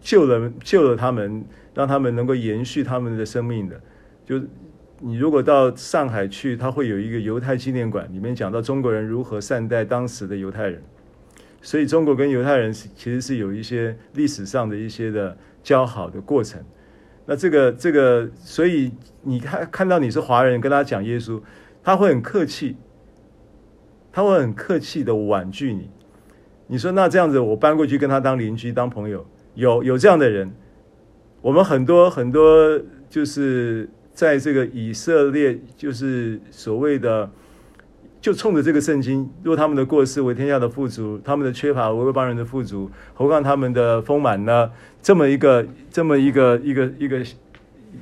救了救了他们，让他们能够延续他们的生命的，就。你如果到上海去，他会有一个犹太纪念馆，里面讲到中国人如何善待当时的犹太人，所以中国跟犹太人其实是有一些历史上的一些的交好的过程。那这个这个，所以你看看到你是华人，跟他讲耶稣，他会很客气，他会很客气的婉拒你。你说那这样子，我搬过去跟他当邻居当朋友，有有这样的人，我们很多很多就是。在这个以色列，就是所谓的，就冲着这个圣经，若他们的过失为天下的富足，他们的缺乏为外邦人的富足，何况他们的丰满呢？这么一个，这么一个，一个一个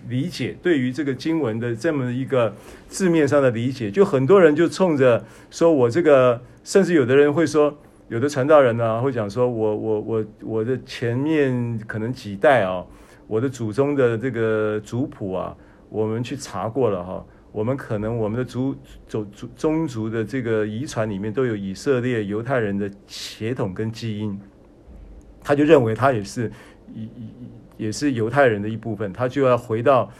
理解，对于这个经文的这么一个字面上的理解，就很多人就冲着说，我这个，甚至有的人会说，有的传道人呢会讲说，我我我我的前面可能几代啊，我的祖宗的这个族谱啊。我们去查过了哈，我们可能我们的族族族宗族的这个遗传里面都有以色列犹太人的血统跟基因，他就认为他也是以以也是犹太人的一部分，他就要回到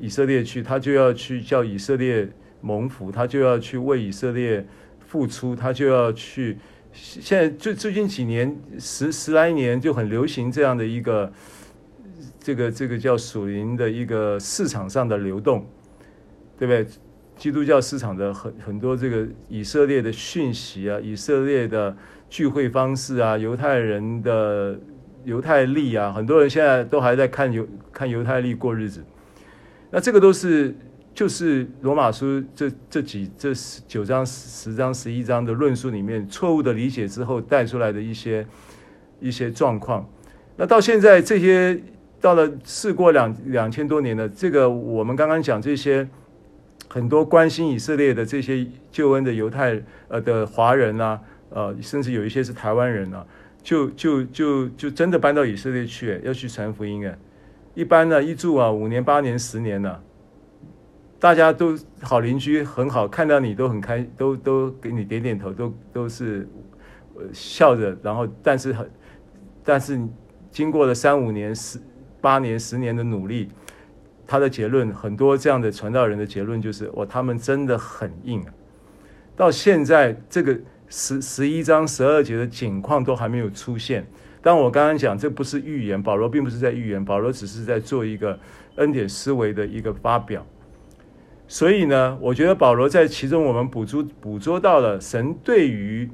以色列去，他就要去叫以色列蒙福，他就要去为以色列付出，他就要去。现在最最近几年十十来年就很流行这样的一个。这个这个叫属灵的一个市场上的流动，对不对？基督教市场的很很多这个以色列的讯息啊，以色列的聚会方式啊，犹太人的犹太历啊，很多人现在都还在看犹看犹太历过日子。那这个都是就是罗马书这这几这十九章十章十一章的论述里面错误的理解之后带出来的一些一些状况。那到现在这些。到了事过两两千多年了，这个我们刚刚讲这些很多关心以色列的这些救恩的犹太呃的华人啊，呃，甚至有一些是台湾人啊，就就就就真的搬到以色列去，要去传福音啊。一般呢，一住啊五年八年十年了，大家都好邻居很好，看到你都很开，都都给你点点头，都都是笑着，然后但是很但是经过了三五年十。八年、十年的努力，他的结论很多这样的传道人的结论就是：哇，他们真的很硬啊！到现在这个十十一章十二节的景况都还没有出现。但我刚刚讲，这不是预言，保罗并不是在预言，保罗只是在做一个恩典思维的一个发表。所以呢，我觉得保罗在其中，我们捕捉捕捉到了神对于。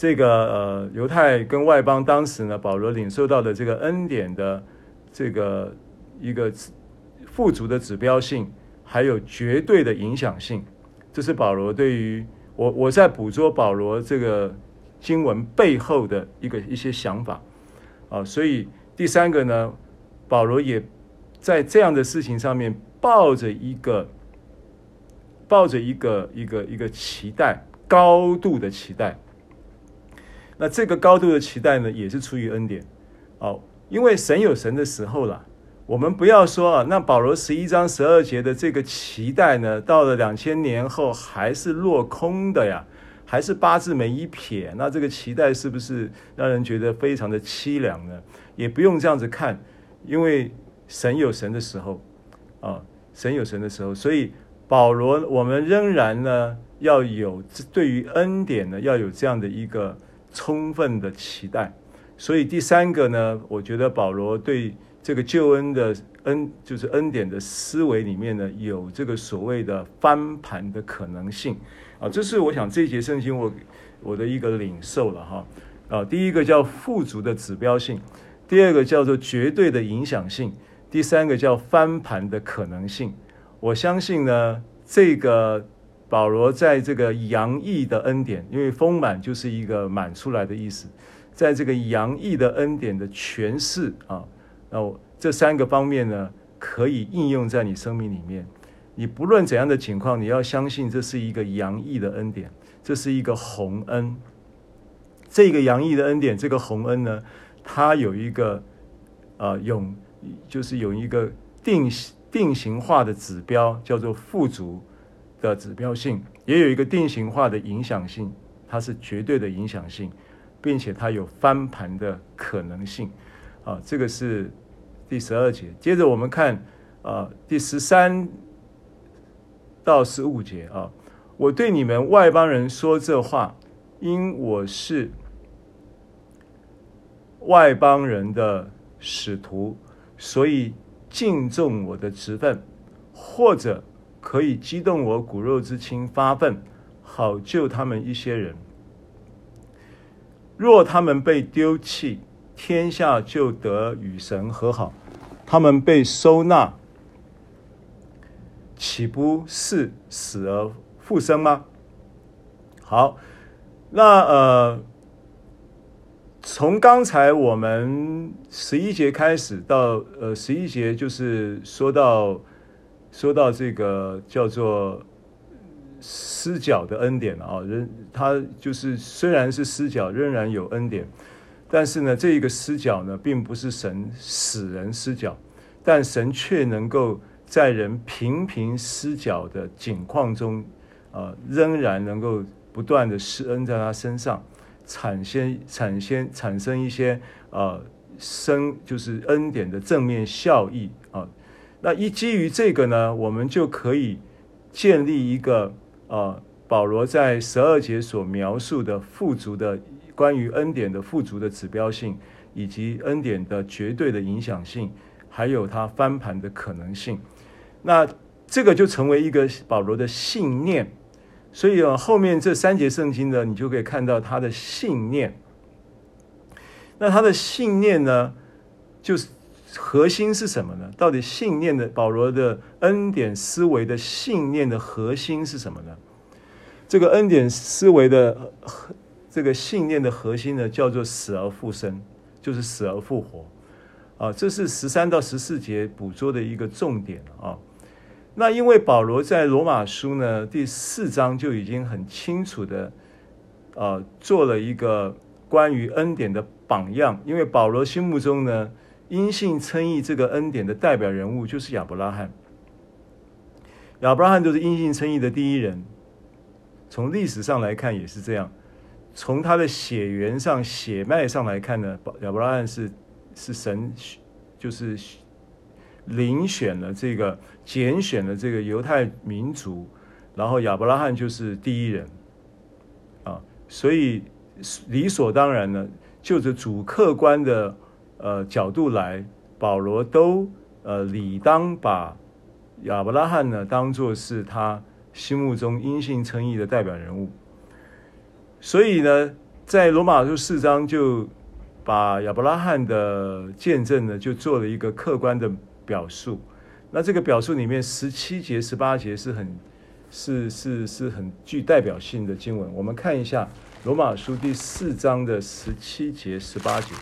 这个呃，犹太跟外邦当时呢，保罗领受到的这个恩典的这个一个富足的指标性，还有绝对的影响性，这是保罗对于我我在捕捉保罗这个经文背后的一个一些想法啊。所以第三个呢，保罗也在这样的事情上面抱着一个抱着一个一个一个期待，高度的期待。那这个高度的期待呢，也是出于恩典。哦，因为神有神的时候了。我们不要说啊，那保罗十一章十二节的这个期待呢，到了两千年后还是落空的呀，还是八字没一撇，那这个期待是不是让人觉得非常的凄凉呢？也不用这样子看，因为神有神的时候啊，神有神的时候，所以保罗我们仍然呢要有对于恩典呢要有这样的一个充分的期待。所以第三个呢，我觉得保罗对。这个救恩的恩，就是恩典的思维里面呢，有这个所谓的翻盘的可能性啊，这是我想这一节圣经我我的一个领受了哈啊，第一个叫富足的指标性，第二个叫做绝对的影响性，第三个叫翻盘的可能性。我相信呢，这个保罗在这个洋溢的恩典，因为丰满就是一个满出来的意思，在这个洋溢的恩典的诠释啊。那这三个方面呢，可以应用在你生命里面。你不论怎样的情况，你要相信这是一个洋溢的恩典，这是一个宏恩。这个洋溢的恩典，这个宏恩呢，它有一个呃永，就是有一个定定型化的指标，叫做富足的指标性，也有一个定型化的影响性，它是绝对的影响性，并且它有翻盘的可能性。啊，这个是第十二节。接着我们看啊，第十三到十五节啊，我对你们外邦人说这话，因我是外邦人的使徒，所以敬重我的职分，或者可以激动我骨肉之亲发愤，好救他们一些人。若他们被丢弃。天下就得与神和好，他们被收纳，岂不是死而复生吗？好，那呃，从刚才我们十一节开始到呃十一节，就是说到说到这个叫做失脚的恩典啊，人他就是虽然是失脚，仍然有恩典。但是呢，这一个失脚呢，并不是神使人失脚，但神却能够在人频频失脚的境况中，呃，仍然能够不断的施恩在他身上，产生产生产生一些呃生就是恩典的正面效益啊、那一基于这个呢，我们就可以建立一个呃保罗在十二节所描述的富足的。关于恩典的富足的指标性，以及恩典的绝对的影响性，还有它翻盘的可能性，那这个就成为一个保罗的信念。所以啊，后面这三节圣经呢，你就可以看到他的信念。那他的信念呢，就是核心是什么呢？到底信念的保罗的恩典思维的信念的核心是什么呢？这个恩典思维的。这个信念的核心呢，叫做死而复生，就是死而复活，啊，这是十三到十四节捕捉的一个重点啊。那因为保罗在罗马书呢第四章就已经很清楚的，呃，做了一个关于恩典的榜样。因为保罗心目中呢，因信称义这个恩典的代表人物就是亚伯拉罕，亚伯拉罕就是因信称义的第一人，从历史上来看也是这样。从他的血缘上、血脉上来看呢，亚伯拉罕是是神，就是遴选了这个、拣选了这个犹太民族，然后亚伯拉罕就是第一人啊，所以理所当然呢，就着主客观的呃角度来，保罗都呃理当把亚伯拉罕呢当作是他心目中阴性称义的代表人物。所以呢，在罗马书四章就把亚伯拉罕的见证呢，就做了一个客观的表述。那这个表述里面，十七节、十八节是很是是是很具代表性的经文。我们看一下罗马书第四章的十七节、十八节。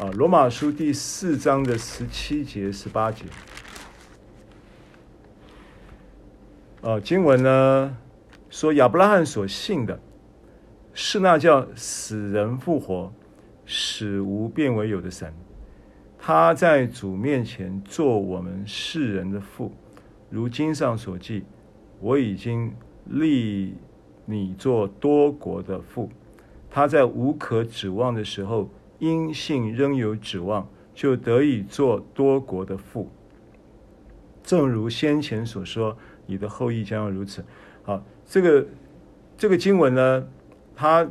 啊，罗马书第四章的十七节、十八节。啊，经文呢？说亚伯拉罕所信的，是那叫死人复活、使无变为有的神。他在主面前做我们世人的父，如经上所记：“我已经立你做多国的父。”他在无可指望的时候，因信仍有指望，就得以做多国的父。正如先前所说，你的后裔将要如此。好，这个这个经文呢，他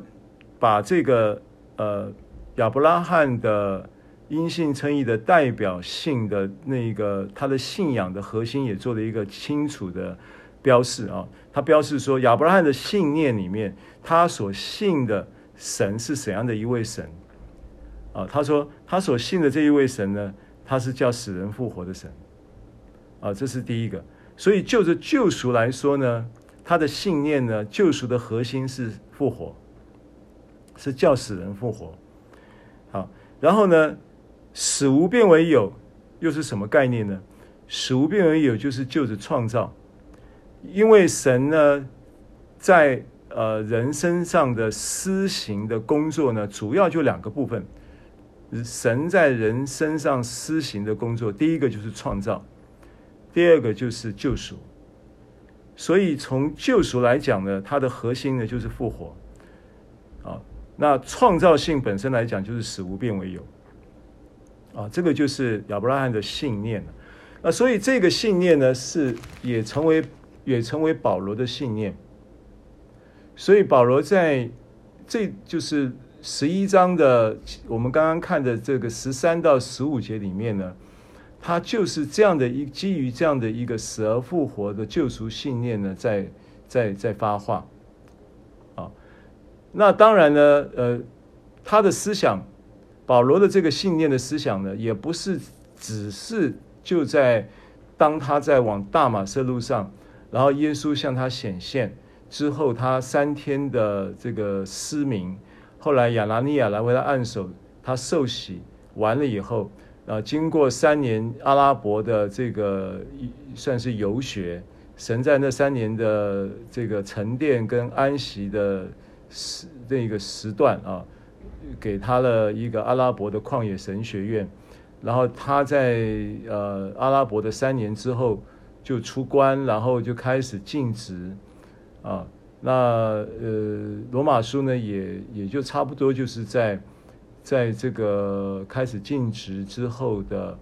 把这个呃亚伯拉罕的。因信称义的代表性的那个，他的信仰的核心也做了一个清楚的标示啊。他标示说，亚伯拉罕的信念里面，他所信的神是怎样的一位神啊？他说，他所信的这一位神呢，他是叫死人复活的神啊。这是第一个。所以就着救赎来说呢，他的信念呢，救赎的核心是复活，是叫死人复活。好，然后呢？使无变为有，又是什么概念呢？使无变为有，就是就着创造，因为神呢，在呃人身上的施行的工作呢，主要就两个部分。神在人身上施行的工作，第一个就是创造，第二个就是救赎。所以从救赎来讲呢，它的核心呢就是复活。啊，那创造性本身来讲，就是使无变为有。啊，这个就是亚伯拉罕的信念。那所以这个信念呢，是也成为也成为保罗的信念。所以保罗在这就是十一章的我们刚刚看的这个十三到十五节里面呢，他就是这样的一基于这样的一个死而复活的救赎信念呢，在在在发话。啊，那当然呢，呃，他的思想。保罗的这个信念的思想呢，也不是只是就在当他在往大马色路上，然后耶稣向他显现之后，他三天的这个失明，后来亚拿尼亚来为他按手，他受洗完了以后，啊，经过三年阿拉伯的这个算是游学，神在那三年的这个沉淀跟安息的时那个时段啊。给他了一个阿拉伯的旷野神学院，然后他在呃阿拉伯的三年之后就出关，然后就开始尽职啊。那呃罗马书呢也也就差不多就是在在这个开始尽职之后的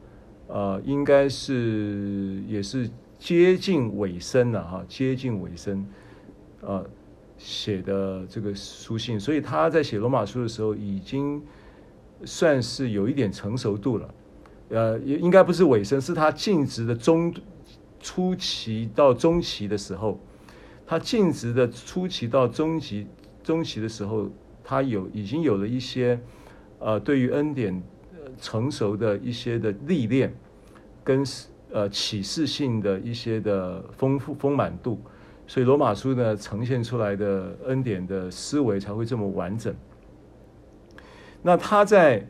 呃应该是也是接近尾声了哈，接近尾声啊。写的这个书信，所以他在写罗马书的时候已经算是有一点成熟度了。呃，也应该不是尾声，是他尽职的中初期到中期的时候，他尽职的初期到中期中期的时候，他有已经有了一些呃对于恩典成熟的一些的历练，跟呃启示性的一些的丰富丰满度。所以罗马书呢，呈现出来的恩典的思维才会这么完整。那他在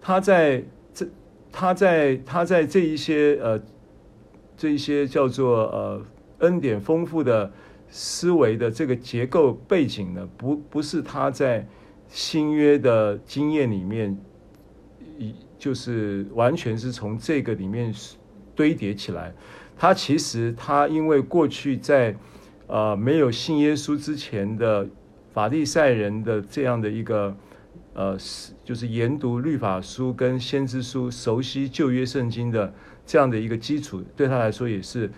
他在这他在他在这一些呃这一些叫做呃恩典丰富的思维的这个结构背景呢，不不是他在新约的经验里面，一就是完全是从这个里面堆叠起来。他其实他因为过去在呃，没有信耶稣之前的法利赛人的这样的一个呃，就是研读律法书跟先知书，熟悉旧约圣经的这样的一个基础，对他来说也是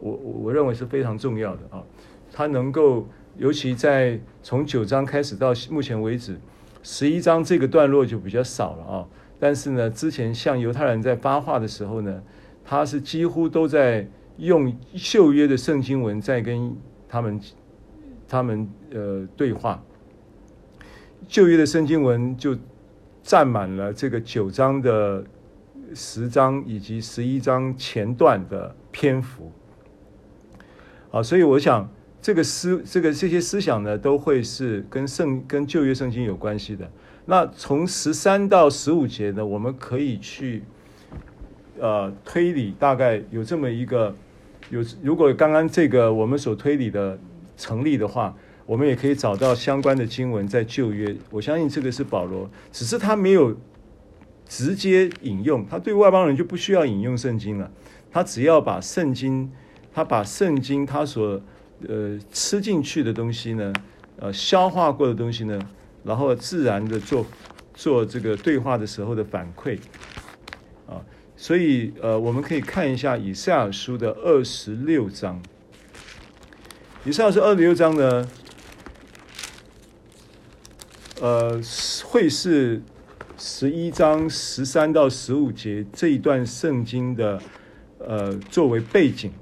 我我认为是非常重要的啊。他能够，尤其在从九章开始到目前为止，十一章这个段落就比较少了啊。但是呢，之前向犹太人在发话的时候呢，他是几乎都在用旧约的圣经文在跟。他们，他们呃对话，旧约的圣经文就占满了这个九章的十章以及十一章前段的篇幅，啊，所以我想这个思这个这些思想呢，都会是跟圣跟旧约圣经有关系的。那从十三到十五节呢，我们可以去呃推理，大概有这么一个。有，如果刚刚这个我们所推理的成立的话，我们也可以找到相关的经文在旧约。我相信这个是保罗，只是他没有直接引用，他对外邦人就不需要引用圣经了，他只要把圣经，他把圣经他所呃吃进去的东西呢，呃消化过的东西呢，然后自然的做做这个对话的时候的反馈啊，所以呃我们可以看一下以赛亚书的二十六章。以赛亚书二十六章呢，呃，会是十一章十三到十五节这一段圣经的呃作为背景。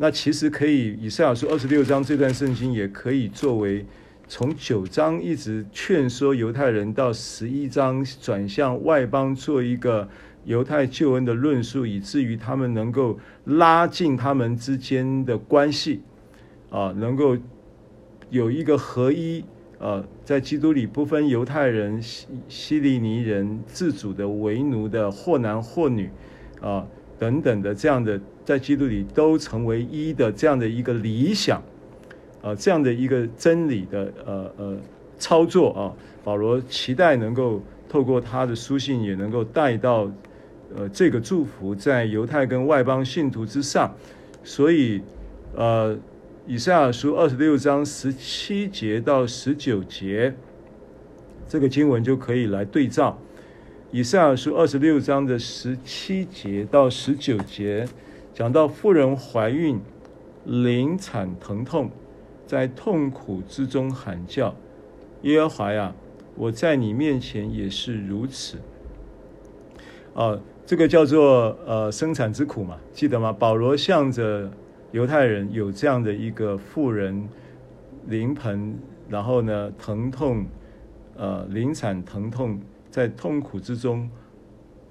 那其实可以，以赛亚书二十六章这段圣经也可以作为从九章一直劝说犹太人到十一章转向外邦做一个犹太救恩的论述，以至于他们能够拉近他们之间的关系。啊，能够有一个合一，呃，在基督里不分犹太人、希希利尼人、自主的、为奴的、或男或女，啊等等的这样的，在基督里都成为一的这样的一个理想，啊，这样的一个真理的呃呃操作啊，保罗期待能够透过他的书信，也能够带到呃这个祝福在犹太跟外邦信徒之上，所以呃。以赛亚书二十六章十七节到十九节，这个经文就可以来对照。以赛亚书二十六章的十七节到十九节，讲到妇人怀孕、临产疼痛，在痛苦之中喊叫。耶和华呀，我在你面前也是如此。啊，这个叫做呃生产之苦嘛，记得吗？保罗向着。犹太人有这样的一个妇人临盆，然后呢，疼痛，呃，临产疼痛，在痛苦之中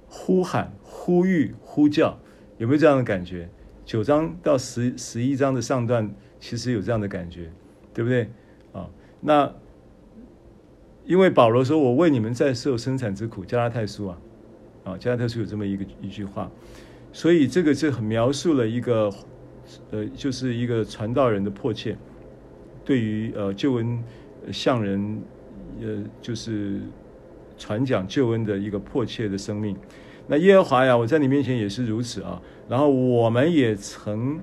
呼喊、呼吁、呼叫，有没有这样的感觉？九章到十十一章的上段，其实有这样的感觉，对不对？啊，那因为保罗说：“我为你们在受生产之苦。”加拉太书啊，啊，加拉太书有这么一个一句话，所以这个就很描述了一个。呃，就是一个传道人的迫切，对于呃救恩向人，呃就是传讲救恩的一个迫切的生命。那耶和华呀，我在你面前也是如此啊。然后我们也曾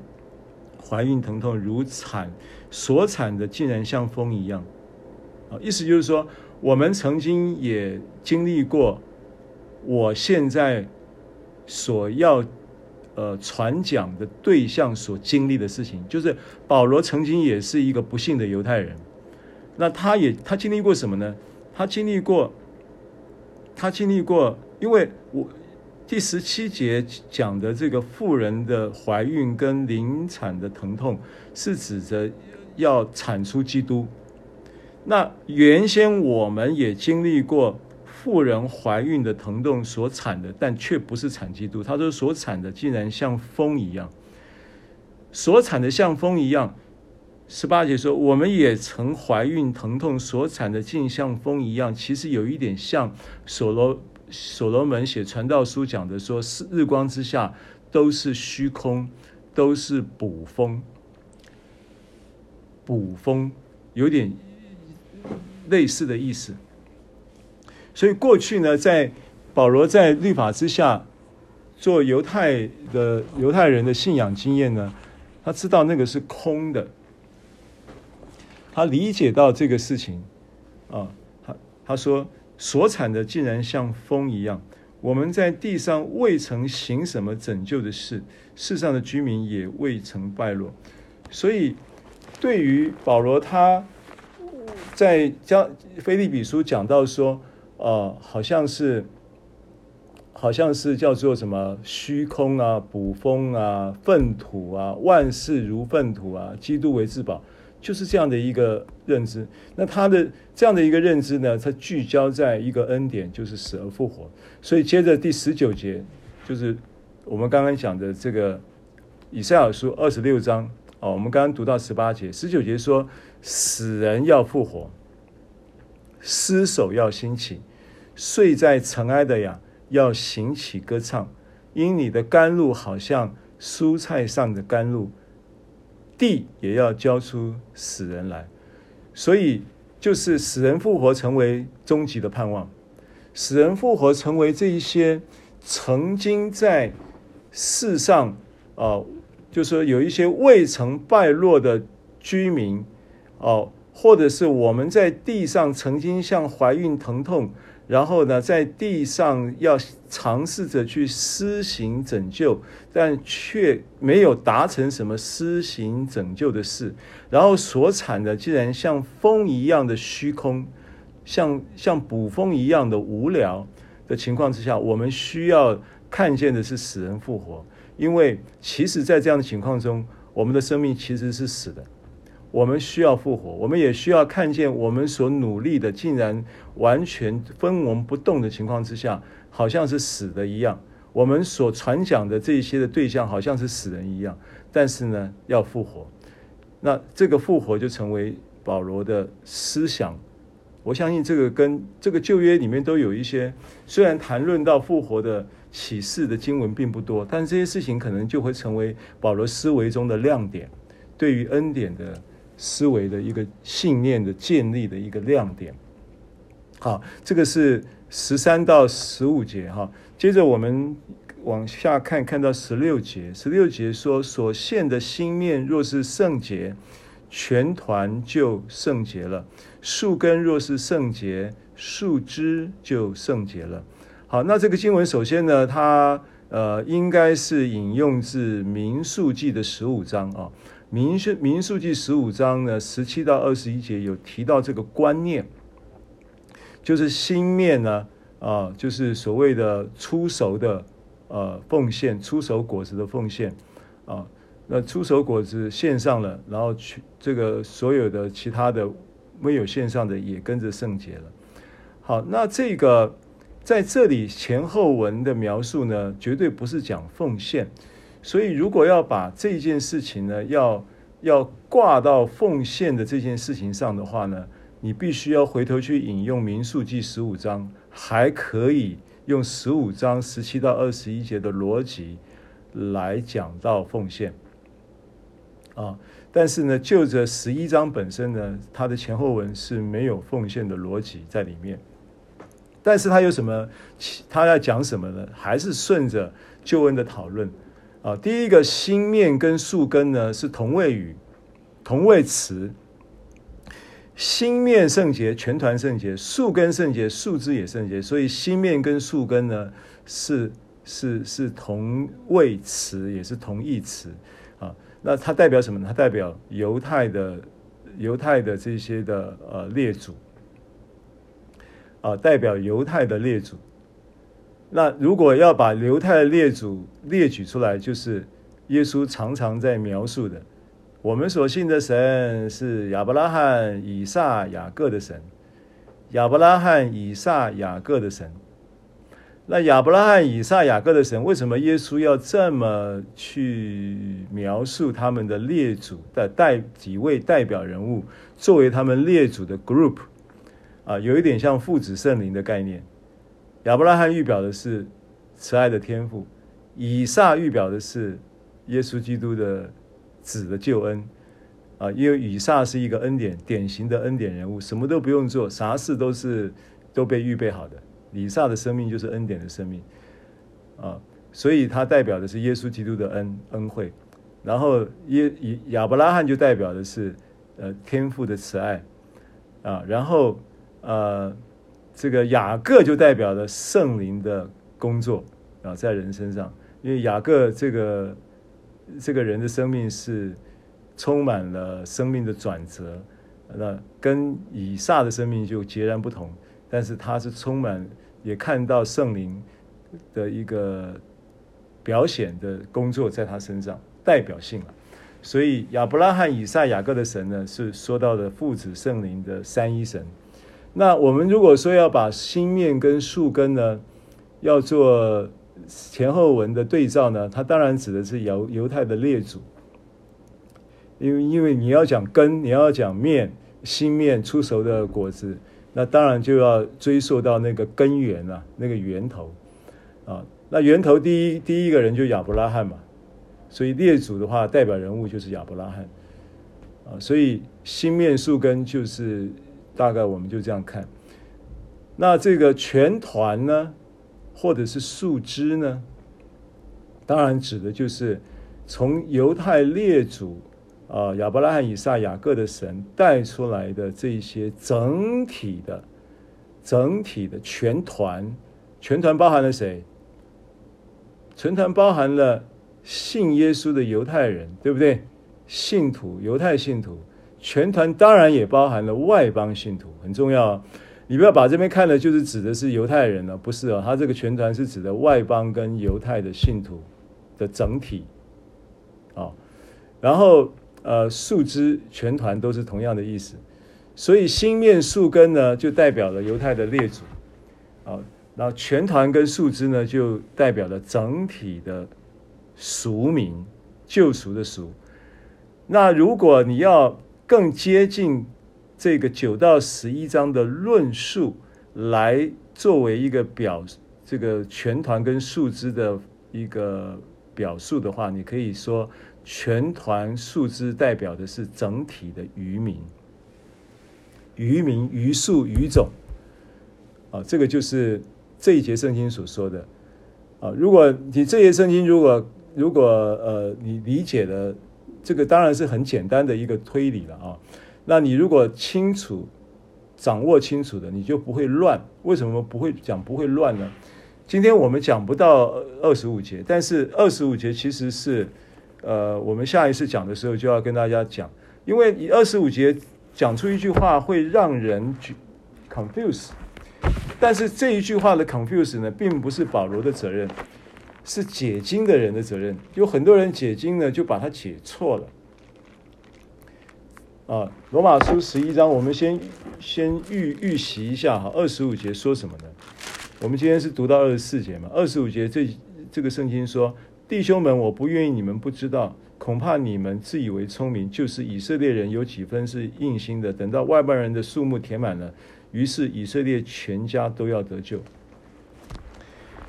怀孕疼痛如产，所产的竟然像风一样啊。意思就是说，我们曾经也经历过，我现在所要。呃，传讲的对象所经历的事情，就是保罗曾经也是一个不幸的犹太人。那他也他经历过什么呢？他经历过，他经历过，因为我第十七节讲的这个妇人的怀孕跟临产的疼痛，是指着要产出基督。那原先我们也经历过。妇人怀孕的疼痛所产的，但却不是产基督。他说所产的竟然像风一样，所产的像风一样。十八节说，我们也曾怀孕疼痛所产的，竟像风一样。其实有一点像所罗所罗门写传道书讲的，说是日光之下都是虚空，都是捕风。捕风有点类似的意思。所以过去呢，在保罗在律法之下做犹太的犹太人的信仰经验呢，他知道那个是空的，他理解到这个事情啊，他他说所产的竟然像风一样，我们在地上未曾行什么拯救的事，世上的居民也未曾败落，所以对于保罗他在将腓立比书讲到说。哦，好像是，好像是叫做什么虚空啊、捕风啊、粪土啊，万事如粪土啊，基督为至宝，就是这样的一个认知。那他的这样的一个认知呢，他聚焦在一个恩典，就是死而复活。所以接着第十九节，就是我们刚刚讲的这个以赛亚书二十六章哦，我们刚刚读到十八节，十九节说死人要复活。尸首要兴起，睡在尘埃的呀，要行起歌唱，因你的甘露好像蔬菜上的甘露，地也要交出死人来。所以就是死人复活成为终极的盼望，死人复活成为这一些曾经在世上啊、就是说有一些未曾败落的居民哦、或者是我们在地上曾经像怀孕疼痛。然后呢，在地上要尝试着去施行拯救，但却没有达成什么施行拯救的事。然后所产的竟然像风一样的虚空，像像捕风一样的无聊的情况之下，我们需要看见的是死人复活。因为其实，在这样的情况中，我们的生命其实是死的。我们需要复活，我们也需要看见我们所努力的，竟然完全分文不动的情况之下，好像是死的一样。我们所传讲的这些的对象，好像是死人一样。但是呢，要复活，那这个复活就成为保罗的思想。我相信这个跟这个旧约里面都有一些，虽然谈论到复活的启示的经文并不多，但这些事情可能就会成为保罗思维中的亮点，对于恩典的。思维的一个信念的建立的一个亮点。好，这个是十三到十五节哈。接着我们往下看，看到十六节。十六节说：“所现的心念若是圣洁，全团就圣洁了；树根若是圣洁，树枝就圣洁了。”好，那这个经文首先呢，它呃应该是引用自民数记的十五章啊。民数民数记十五章呢，十七到二十一节有提到这个观念，就是心面呢，啊，就是所谓的出熟的呃奉献，出熟果子的奉献啊，那出熟果子献上了，然后去这个所有的其他的没有献上的也跟着圣洁了。好，那这个在这里前后文的描述呢，绝对不是讲奉献。所以，如果要把这件事情呢，要要挂到奉献的这件事情上的话呢，你必须要回头去引用民数记十五章，还可以用十五章十七到二十一节的逻辑来讲到奉献啊。但是呢，就这十一章本身呢，它的前后文是没有奉献的逻辑在里面。但是它有什么？它要讲什么呢？还是顺着救恩的讨论。啊，第一个心面跟树根呢是同位语，同位词。心面圣洁，全团圣洁；树根圣洁，树枝也圣洁。所以心面跟树根呢是是是同位词，也是同义词。啊，那它代表什么呢？它代表犹太的犹太的这些的呃列祖，啊，代表犹太的列祖。那如果要把犹太列祖列举出来，就是耶稣常常在描述的。我们所信的神是亚伯拉罕、以撒、雅各的神。亚伯拉罕、以撒、雅各的神。那亚伯拉罕、以撒、雅各的神，为什么耶稣要这么去描述他们的列祖的代几位代表人物，作为他们列祖的 group 啊，有一点像父子圣灵的概念。亚伯拉罕预表的是慈爱的天赋，以撒预表的是耶稣基督的子的救恩啊，因为以撒是一个恩典典型的恩典人物，什么都不用做，啥事都是都被预备好的。以撒的生命就是恩典的生命啊，所以他代表的是耶稣基督的恩恩惠，然后耶以亚伯拉罕就代表的是呃天父的慈爱啊，然后呃。这个雅各就代表了圣灵的工作啊，在人身上，因为雅各这个这个人的生命是充满了生命的转折，那跟以撒的生命就截然不同，但是他是充满也看到圣灵的一个表显的工作在他身上，代表性了。所以亚伯拉罕、以撒、雅各的神呢，是说到的父子圣灵的三一神。那我们如果说要把新面跟树根呢，要做前后文的对照呢，它当然指的是犹犹太的列祖，因为因为你要讲根，你要讲面，新面出熟的果子，那当然就要追溯到那个根源啊，那个源头啊，那源头第一第一个人就亚伯拉罕嘛，所以列祖的话代表人物就是亚伯拉罕。啊，所以新面树根就是大概我们就这样看。那这个全团呢，或者是树枝呢，当然指的就是从犹太列祖啊亚伯拉罕、以撒、雅各的神带出来的这些整体的、整体的全团。全团包含了谁？全团包含了信耶稣的犹太人，对不对？信徒，犹太信徒。全团当然也包含了外邦信徒，很重要。你不要把这边看的，就是指的是犹太人了，不是啊？他这个全团是指的外邦跟犹太的信徒的整体啊。然后呃，树枝全团都是同样的意思，所以新面树根呢，就代表了犹太的列祖啊。然后全团跟树枝呢，就代表了整体的赎民，救赎的赎。那如果你要更接近这个九到十一章的论述，来作为一个表，这个全团跟树枝的一个表述的话，你可以说全团树枝代表的是整体的渔民，渔民、余数、余种。啊，这个就是。这一节圣经所说的啊，如果你这节圣经如果如果呃你理解了这个当然是很简单的一个推理了啊，那你如果清楚掌握清楚的，你就不会乱。为什么不会讲不会乱呢？今天我们讲不到二十五节，但是二十五节其实是呃我们下一次讲的时候就要跟大家讲，因为二十五节讲出一句话会让人 confuse。但是这一句话的 confuse 呢，并不是保罗的责任，是解经的人的责任。有很多人解经呢，就把它解错了。啊，罗马书十一章，我们先先预预习一下哈，二十五节说什么呢？我们今天是读到二十四节嘛，二十五节这这个圣经说：“弟兄们，我不愿意你们不知道，恐怕你们自以为聪明，就是以色列人有几分是硬心的，等到外邦人的数目填满了。”于是以色列全家都要得救。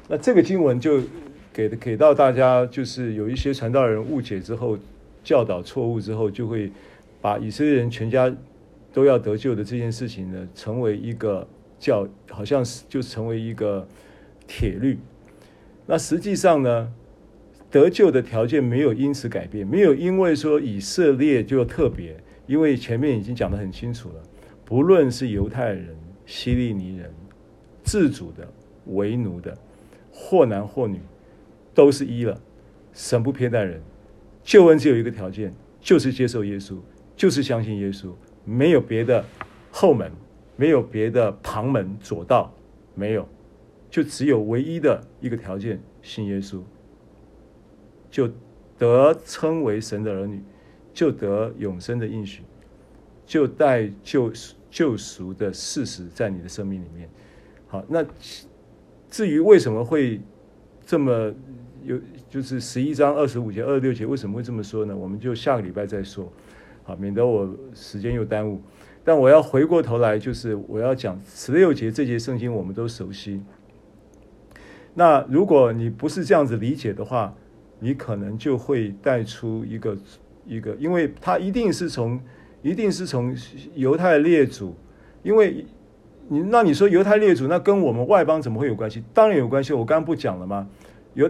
那这个经文就给给到大家，就是有一些传道人误解之后，教导错误之后，就会把以色列人全家都要得救的这件事情呢，成为一个教，好像是就成为一个铁律。那实际上呢，得救的条件没有因此改变，没有因为说以色列就特别，因为前面已经讲得很清楚了。不论是犹太人、希利尼人、自主的、为奴的，或男或女，都是一了。神不偏待人，救恩只有一个条件，就是接受耶稣，就是相信耶稣，没有别的后门，没有别的旁门左道，没有，就只有唯一的一个条件，信耶稣，就得称为神的儿女，就得永生的应许。就带救救赎的事实在你的生命里面。好，那至于为什么会这么有，就是十一章二十五节、二十六节为什么会这么说呢？我们就下个礼拜再说，好，免得我时间又耽误。但我要回过头来，就是我要讲十六节这节圣经，我们都熟悉。那如果你不是这样子理解的话，你可能就会带出一个一个，因为它一定是从。一定是从犹太列祖，因为你那你说犹太列祖，那跟我们外邦怎么会有关系？当然有关系。我刚刚不讲了吗？有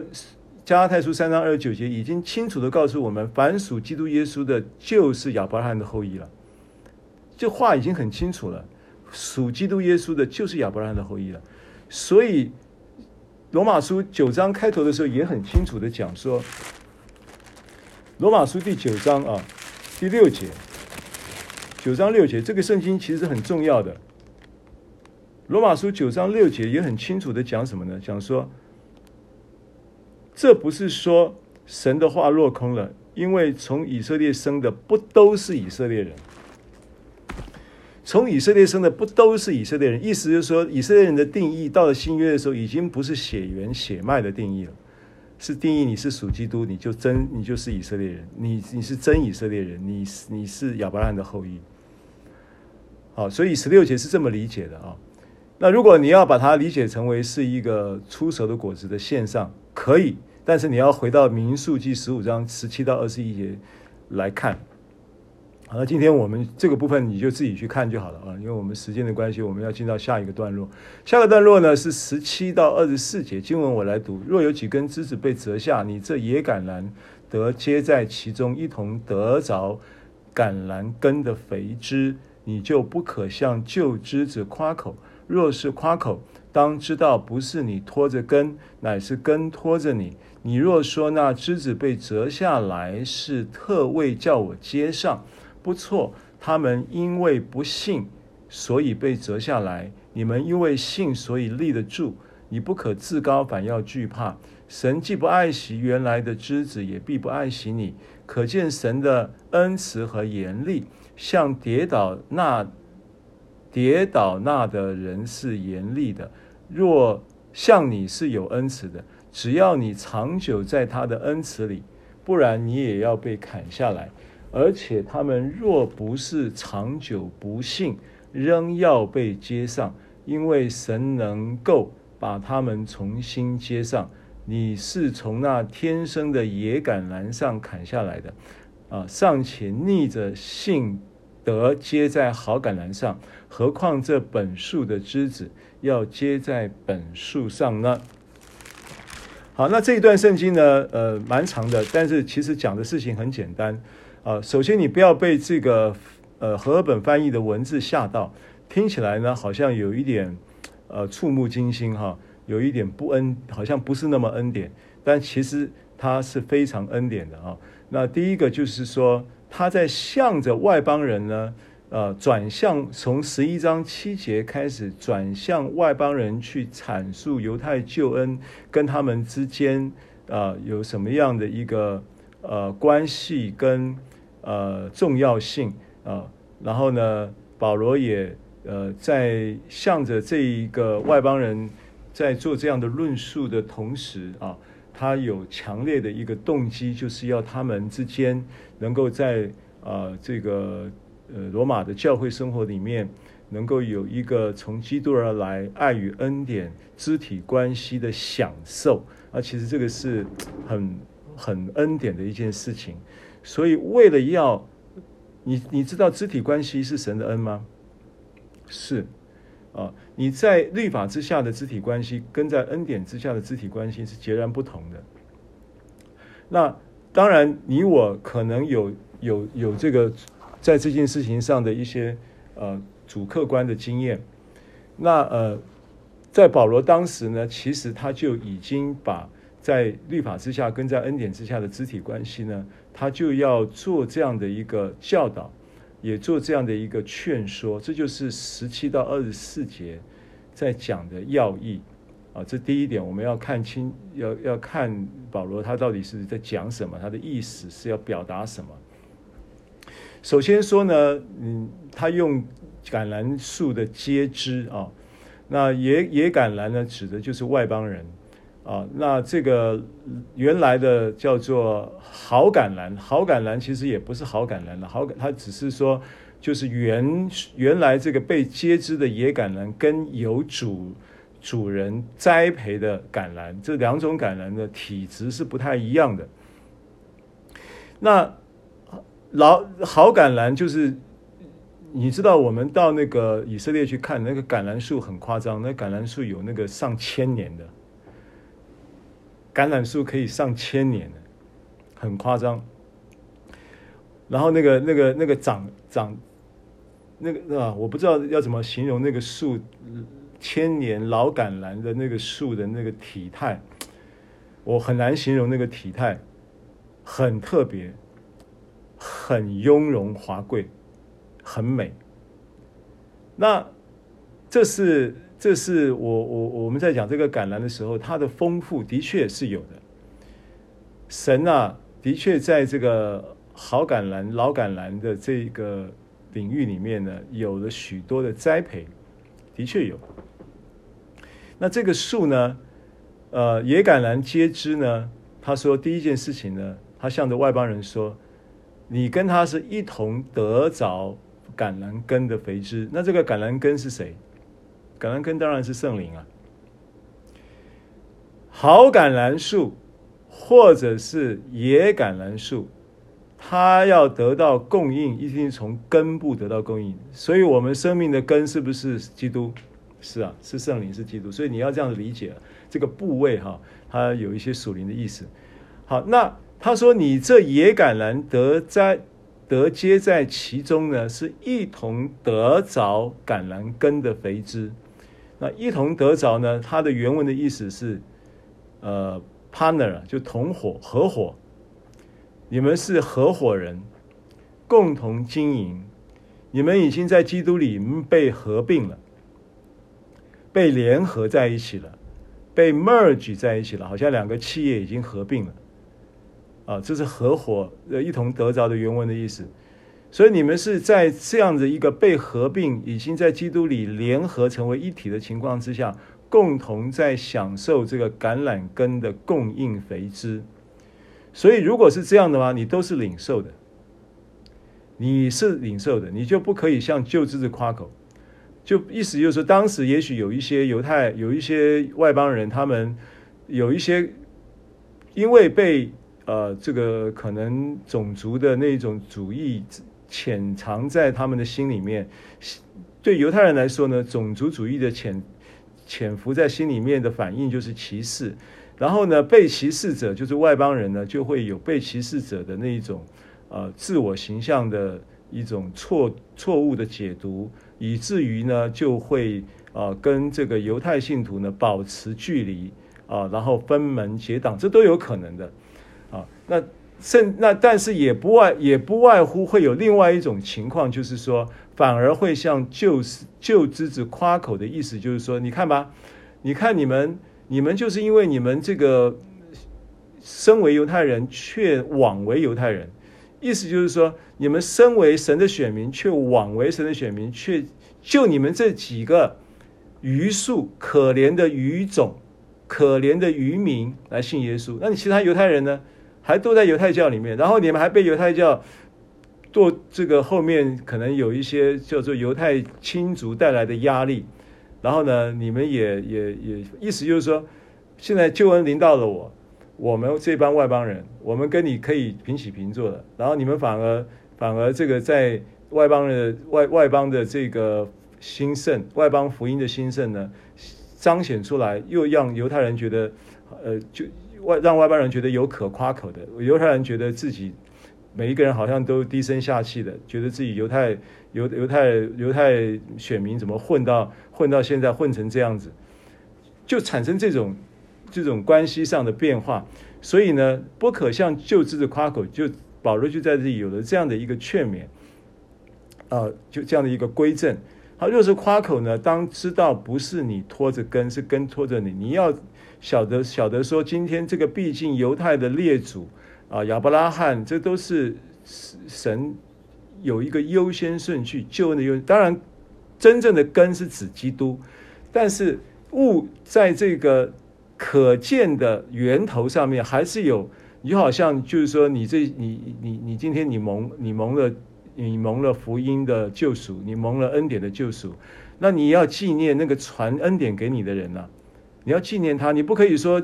加拉太书三章二十九节已经清楚地告诉我们，凡属基督耶稣的，就是亚伯拉罕的后裔了。这话已经很清楚了，属基督耶稣的，就是亚伯拉罕的后裔了。所以罗马书九章开头的时候也很清楚地讲说，罗马书第九章啊第六节。九章六节，这个圣经其实很重要的。罗马书九章六节也很清楚的讲什么呢？讲说，这不是说神的话落空了，因为从以色列生的不都是以色列人，从以色列生的不都是以色列人。意思就是说，以色列人的定义到了新约的时候，已经不是血缘血脉的定义了，是定义你是属基督，你就真你就是以色列人，你你是真以色列人，你你是亚伯拉罕的后裔。好，所以十六节是这么理解的啊。那如果你要把它理解成为是一个出熟的果子的线上，可以，但是你要回到民数记十五章十七到二十一节来看。好了，今天我们这个部分你就自己去看就好了啊，因为我们时间的关系，我们要进到下一个段落。下个段落呢是十七到二十四节经文，我来读：若有几根枝子被折下，你这野橄榄得接在其中，一同得着橄榄根的肥枝，你就不可向旧枝子夸口。若是夸口，当知道不是你拖着根，乃是根拖着你。你若说那枝子被折下来是特为叫我接上，不错。他们因为不信，所以被折下来；你们因为信，所以立得住。你不可自高，反要惧怕。神既不爱惜原来的枝子，也必不爱惜你。可见神的恩慈和严厉，像跌倒那跌倒那的人是严厉的。若像你是有恩慈的，只要你长久在他的恩慈里，不然你也要被砍下来。而且他们若不是长久不信，仍要被接上，因为神能够把他们重新接上。你是从那天生的野橄榄上砍下来的，啊，尚且逆着信得接在好橄榄上，何况这本树的枝子？要接在本树上呢。好，那这一段圣经呢，呃，蛮长的，但是其实讲的事情很简单啊。首先，你不要被这个呃和合本翻译的文字吓到，听起来呢好像有一点呃触目惊心哈，有一点不恩，好像不是那么恩典，但其实它是非常恩典的啊。那第一个就是说，他在向着外邦人呢。呃，转向从十一章七节开始，转向外邦人去阐述犹太救恩跟他们之间啊、呃、有什么样的一个呃关系跟呃重要性啊、然后呢，保罗也呃在向着这一个外邦人在做这样的论述的同时啊，他有强烈的一个动机，就是要他们之间能够在啊、呃、这个。呃，罗马的教会生活里面，能够有一个从基督而来爱与恩典肢体关系的享受啊，其实这个是很很恩典的一件事情。所以，为了要你，你知道肢体关系是神的恩吗？是啊，你在律法之下的肢体关系，跟在恩典之下的肢体关系是截然不同的。那当然，你我可能有有有这个。在这件事情上的一些呃主客观的经验，那呃，在保罗当时呢，其实他就已经把在律法之下跟在恩典之下的肢体关系呢，他就要做这样的一个教导，也做这样的一个劝说，这就是十七到二十四节在讲的要义啊。这第一点，我们要看清，要要看保罗他到底是在讲什么，他的意思是要表达什么。首先说呢，嗯，他用橄榄树的接枝啊，那野野橄榄呢，指的就是外邦人啊。那这个原来的叫做好橄榄，好橄榄其实也不是好橄榄了，好，它只是说就是原原来这个被接枝的野橄榄，跟有主主人栽培的橄榄，这两种橄榄的体质是不太一样的。那老好橄榄就是，你知道我们到那个以色列去看那个橄榄树很夸张，那橄榄树有那个上千年的，橄榄树可以上千年的，很夸张。然后那个那个那个长长，那个啊，我不知道要怎么形容那个树，千年老橄榄的那个树的那个体态，我很难形容那个体态，很特别。很雍容华贵，很美。那这是这是我我我们在讲这个橄榄的时候，它的丰富的确是有的。神啊，的确在这个好橄榄、老橄榄的这个领域里面呢，有了许多的栽培，的确有。那这个树呢，呃，野橄榄接知呢，他说第一件事情呢，他向着外邦人说。你跟他是一同得着橄榄根的肥枝，那这个橄榄根是谁？橄榄根当然是圣灵啊。好橄榄树或者是野橄榄树，它要得到供应，一定从根部得到供应。所以，我们生命的根是不是基督？是啊，是圣灵，是基督。所以你要这样子理解这个部位哈，它有一些属灵的意思。好，那他说你这野橄榄得在得接在其中呢，是一同得着橄榄根的肥汁。那一同得着呢，它的原文的意思是，呃，partner 就同伙、合伙。你们是合伙人，共同经营。你们已经在基督里被合并了，被联合在一起了，被 merge 在一起了，好像两个企业已经合并了。啊，这是合伙呃一同得着的原文的意思。所以你们是在这样的一个被合并，已经在基督里联合成为一体的情况之下，共同在享受这个橄榄根的供应肥汁。所以，如果是这样的话，你都是领受的，你是领受的，你就不可以向旧枝子夸口。就意思就是说，当时也许有一些犹太，有一些外邦人，他们有一些因为被呃这个可能种族的那种主义潜藏在他们的心里面。对犹太人来说呢，种族主义的潜潜伏在心里面的反应就是歧视。然后呢，被歧视者就是外邦人呢，就会有被歧视者的那一种，呃，自我形象的一种错错误的解读，以至于呢，就会呃跟这个犹太信徒呢保持距离啊，然后分门结党，这都有可能的。那甚那但是也不外也不外乎会有另外一种情况，就是说反而会向旧旧之子夸口的意思，就是说你看吧，你看你们。你们就是因为你们这个身为犹太人却枉为犹太人，意思就是说，你们身为神的选民却枉为神的选民，却就你们这几个愚数可怜的愚种、可怜的愚民来信耶稣。那你其他犹太人呢？还都在犹太教里面，然后你们还被犹太教做这个后面可能有一些叫做犹太亲族带来的压力。然后呢，你们也也也意思就是说，现在救恩临到了我，我们这帮外邦人，我们跟你可以平起平坐的。然后你们反而反而这个在外邦人外外邦的这个兴盛，外邦福音的兴盛呢，彰显出来，又让犹太人觉得，呃，就外让外邦人觉得有可夸口的，犹太人觉得自己。每一个人好像都低声下气的，觉得自己犹太犹犹太犹太选民怎么混到混到现在混成这样子，就产生这种这种关系上的变化。所以呢，不可向旧知的夸口，就保罗就在这里有了这样的一个劝勉，啊、呃，就这样的一个规正。他若是夸口呢，当知道不是你拖着根，是根拖着你。你要晓得晓得说，今天这个毕竟犹太的列祖。啊，亚伯拉罕，这都是神有一个优先顺序，救恩的优先。当然，真正的根是指基督，但是物在这个可见的源头上面，还是有。你好像就是说，你这你你你今天你蒙你蒙了你蒙了福音的救赎，你蒙了恩典的救赎，那你要纪念那个传恩典给你的人呐、你要纪念他，你不可以说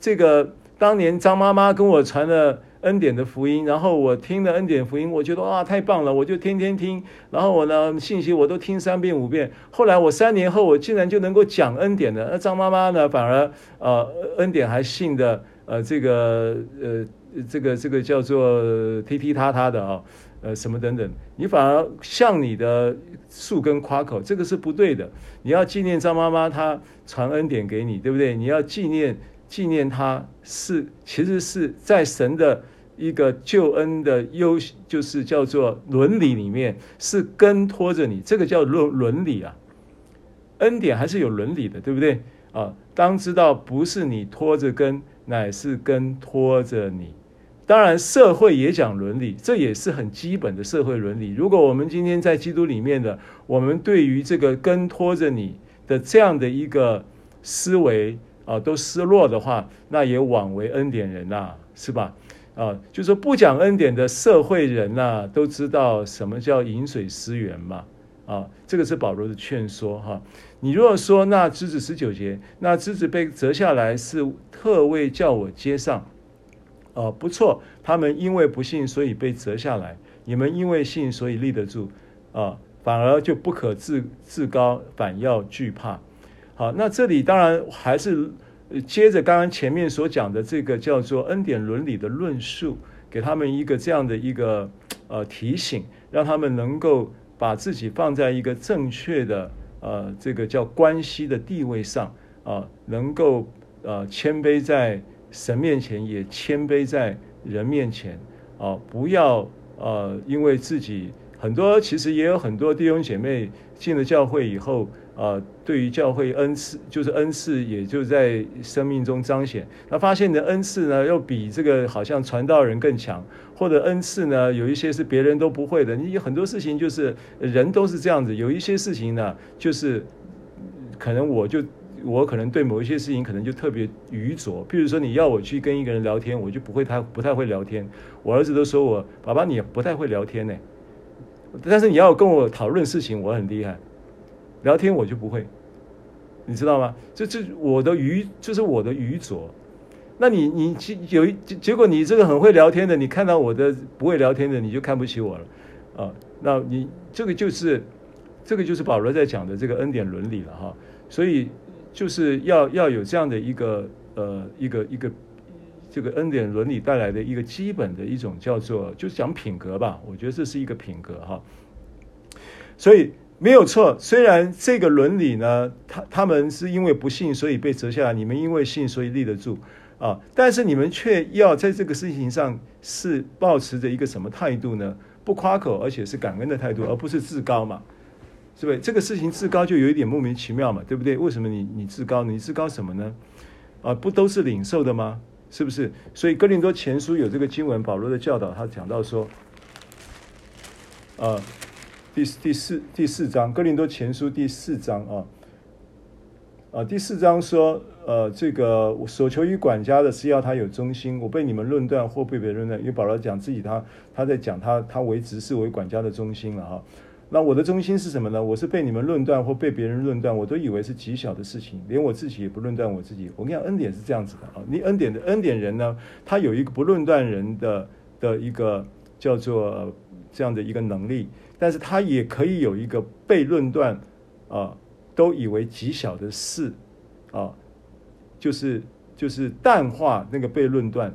这个。当年张妈妈跟我传了恩典的福音，然后我听了恩典福音，我觉得哇太棒了，我就天天听。然后我呢信息我都听三遍五遍。后来我三年后我竟然就能够讲恩典的。那张妈妈呢反而呃恩典还信的呃这个呃这个这个叫做踢踢踏踏的啊呃什么等等，你反而向你的树根夸口，这个是不对的。你要纪念张妈妈她传恩典给你，对不对？你要纪念。纪念她是，其实是在神的一个救恩的优，就是叫做伦理里面是根托着你，这个叫伦伦理啊。恩典还是有伦理的，对不对啊？当知道不是你拖着根，乃是根拖着你。当然，社会也讲伦理，这也是很基本的社会伦理。如果我们今天在基督里面的，我们对于这个根拖着你的这样的一个思维。啊，都失落的话，那也枉为恩典人呐、是吧？啊，就说不讲恩典的社会人呐、都知道什么叫饮水思源嘛。啊，这个是保罗的劝说哈、你如果说那枝子十九节，那枝子被折下来是特为叫我接上，呃，不错，他们因为不信，所以被折下来；你们因为信，所以立得住，啊，反而就不可自自高，反要惧怕。好，那这里当然还是接着刚刚前面所讲的这个叫做恩典伦理的论述，给他们一个这样的一个呃提醒，让他们能够把自己放在一个正确的呃这个叫关系的地位上啊、能够呃谦卑在神面前，也谦卑在人面前啊、不要呃因为自己很多其实也有很多弟兄姐妹进了教会以后。呃，对于教会恩赐，就是恩赐，也就在生命中彰显。那发现你的恩赐呢，又比这个好像传道人更强，或者恩赐呢，有一些是别人都不会的。你有很多事情就是人都是这样子，有一些事情呢，就是可能我就我可能对某一些事情可能就特别愚拙。譬如说，你要我去跟一个人聊天，我就不会太不太会聊天。我儿子都说我爸爸，你也不太会聊天呢。但是你要跟我讨论事情，我很厉害。聊天我就不会，你知道吗？这这我的愚就是我的愚拙。那你你有一结果，你这个很会聊天的，你看到我的不会聊天的，你就看不起我了啊？那你这个就是这个就是保罗在讲的这个恩典伦理了哈。所以就是要要有这样的一个呃一个一个这个恩典伦理带来的一个基本的一种叫做就是讲品格吧。我觉得这是一个品格哈。所以。没有错，虽然这个伦理呢，他他们是因为不信，所以被折下来；你们因为信，所以立得住啊。但是你们却要在这个事情上是保持着一个什么态度呢？不夸口，而且是感恩的态度，而不是自高嘛，是不是？这个事情至高就有一点莫名其妙嘛，对不对？为什么你你至高？你至高什么呢？啊，不都是领受的吗？是不是？所以哥林多前书有这个经文，保罗的教导，他讲到说，啊。第第四第四章，哥林多前书第四章啊，啊第四章说，呃，这个我所求于管家的是要他有忠心。我被你们论断或被别人论断，因为保罗讲自己他他在讲他他为执事为管家的忠心了哈。那我的中心是什么呢？我是被你们论断或被别人论断，我都以为是极小的事情，连我自己也不论断我自己。我跟你讲，恩典是这样子的啊，你恩典的恩典人呢，他有一个不论断人的的一个叫做这样的一个能力。但是他也可以有一个被论断，啊，都以为极小的事，啊，就是就是淡化那个被论断，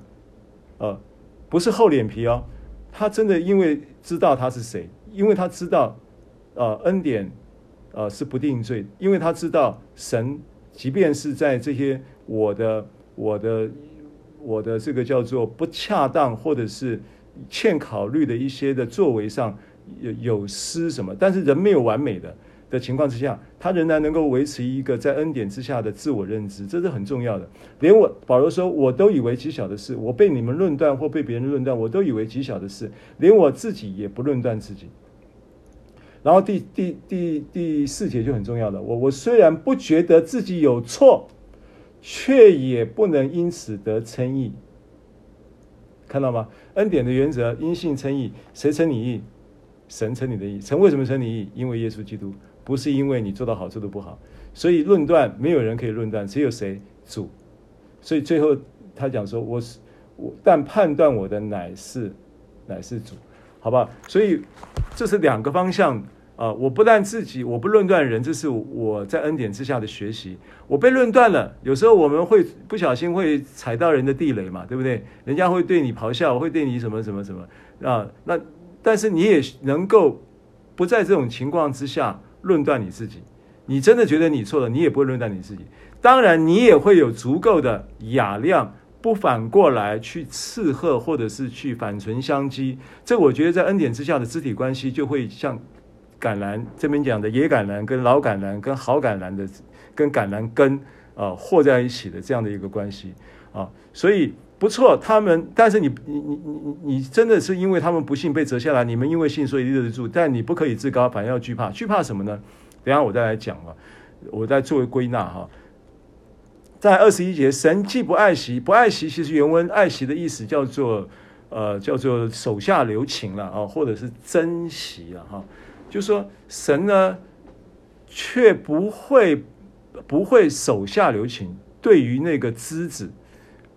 呃，不是厚脸皮哦，他真的因为知道他是谁，因为他知道，呃，恩典，呃，是不定罪，因为他知道神，即便是在这些我的我的我的这个叫做不恰当或者是欠考虑的一些的作为上。有有失什么？但是人没有完美的的情况之下，他仍然能够维持一个在恩典之下的自我认知，这是很重要的。连我保罗说，我都以为极小的事，我被你们论断或被别人论断，我都以为极小的事，连我自己也不论断自己。然后第第第第四节就很重要了，我我虽然不觉得自己有错，却也不能因此得称义。看到吗？恩典的原则，因信称义，谁称你义？神称你的义，神为什么称你义？因为耶稣基督，不是因为你做的好做的不好。所以论断没有人可以论断，只有谁？主。所以最后他讲说：“我是我，但判断我的乃是乃是主，好吧？”所以这是两个方向啊、我不但自己我不论断人，这是我在恩典之下的学习。我被论断了，有时候我们会不小心会踩到人的地雷嘛，对不对？人家会对你咆哮，会对你什么什么什么啊？那。但是你也能够不在这种情况之下论断你自己，你真的觉得你错了，你也不会论断你自己。当然，你也会有足够的雅量，不反过来去斥喝，或者是去反唇相讥。这我觉得在恩典之下的肢体关系，就会像橄榄这边讲的野橄榄跟老橄榄跟好橄榄的跟橄榄根啊和在一起的这样的一个关系啊，所以。不错，他们，但是你你你你你真的是因为他们不信被折下来，你们因为信所以立得住，但你不可以自高，反而要惧怕，惧怕什么呢？等下我再来讲啊，我再作为归纳哈。在二十一节，神既不爱惜，不爱惜，其实原文爱惜的意思叫做呃叫做手下留情了啊，或者是珍惜了哈，就说神呢却不会不会手下留情，对于那个枝子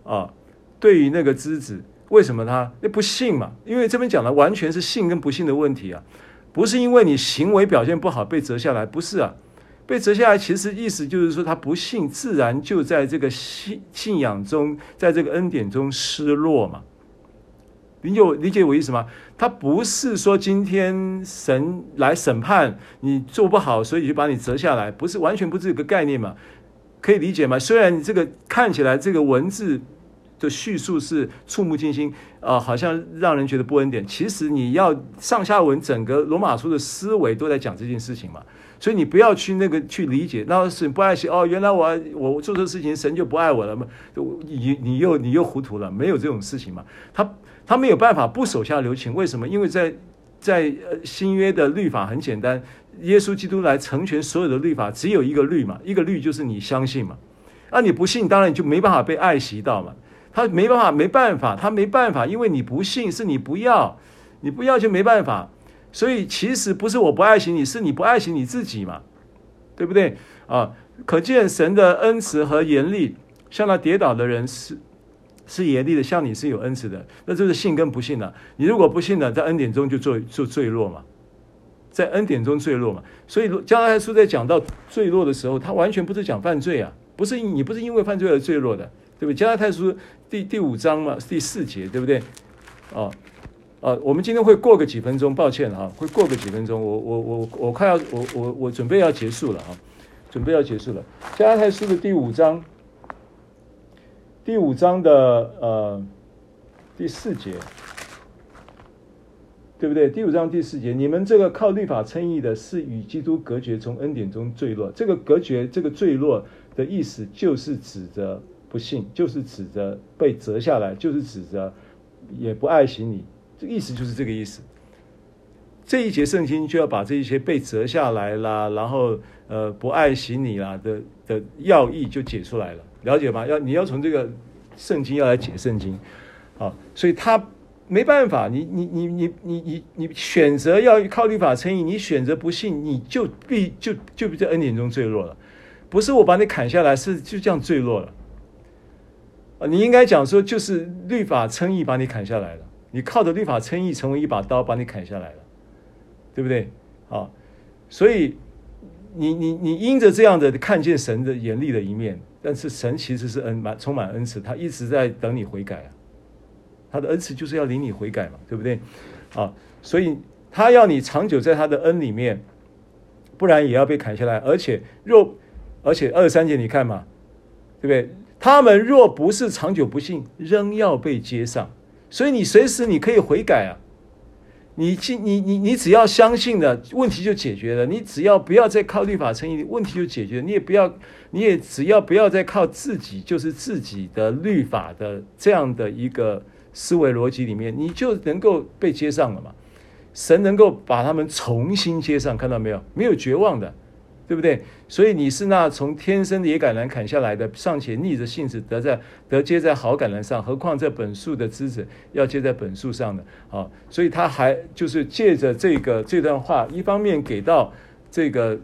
啊。对于那个枝子为什么他？那不信嘛？因为这边讲的完全是信跟不信的问题啊，不是因为你行为表现不好被折下来，不是啊。被折下来，其实意思就是说他不信，自然就在这个信信仰中，在这个恩典中失落嘛。理解我理解我意思吗？他不是说今天神来审判你做不好，所以就把你折下来，不是完全不是一个概念嘛？可以理解吗？虽然你这个看起来这个文字的叙述是触目惊心啊、好像让人觉得不恩典，其实你要上下文整个罗马书的思维都在讲这件事情嘛。所以你不要去那个去理解，那是不爱惜哦。原来我我做这事情，神就不爱我了吗？你你又你又糊涂了，没有这种事情嘛。他他没有办法不手下留情，为什么？因为在在新约的律法很简单，耶稣基督来成全所有的律法，只有一个律嘛，一个律就是你相信嘛。啊，你不信，当然你就没办法被爱惜到嘛。他没办法，没办法，他没办法，因为你不信，是你不要，你不要就没办法。所以其实不是我不爱惜你，是你不爱惜你自己嘛，对不对啊？可见神的恩慈和严厉，像那跌倒的人是是严厉的，像你是有恩慈的，那就是信跟不信了。你如果不信了，在恩典中就坠就坠落嘛，在恩典中坠落嘛。所以加拉太书在讲到坠落的时候，他完全不是讲犯罪啊，不是你不是因为犯罪而坠落的，对不对？加拉太书第第五章嘛，第四节，对不对？哦。呃，我们今天会过个几分钟，抱歉啊，会过个几分钟。我我我我快要我我我准备要结束了啊，准备要结束了。加拉太书的第五章，第五章的呃第四节，对不对？第五章第四节，你们这个靠律法称义的，是与基督隔绝，从恩典中坠落。这个隔绝，这个坠落的意思，就是指着不信，就是指着被折下来，就是指着也不爱惜你。这意思就是这个意思。这一节圣经就要把这一些被折下来啦，然后呃不爱惜你啦的的要义就解出来了，了解吗？要你要从这个圣经要来解圣经，啊，所以他没办法，你你你你你你你选择要靠律法称义，你选择不信，你就必就就在恩典中坠落了。不是我把你砍下来，是就这样坠落了。啊，你应该讲说，就是律法称义把你砍下来了。你靠着律法称义，成为一把刀，把你砍下来了，对不对？啊，所以你你你因着这样的看见神的严厉的一面，但是神其实是恩满充满恩慈，他一直在等你悔改啊，他的恩慈就是要领你悔改嘛，对不对？啊，所以他要你长久在他的恩里面，不然也要被砍下来。而且若而且二三节你看嘛，对不对？他们若不是长久不信，仍要被接上。所以你随时你可以悔改啊，你你你你只要相信了，问题就解决了。你只要不要再靠律法成义，问题就解决了。你也不要，你也只要不要再靠自己，就是自己的律法的这样的一个思维逻辑里面，你就能够被接上了嘛。神能够把他们重新接上，看到没有？没有绝望的。对不对？所以你是那从天生的野橄榄砍下来的，尚且逆着性子得在得接在好橄榄上，何况这本树的枝子要接在本树上的？啊，所以他还就是借着这个这段话，一方面给到这个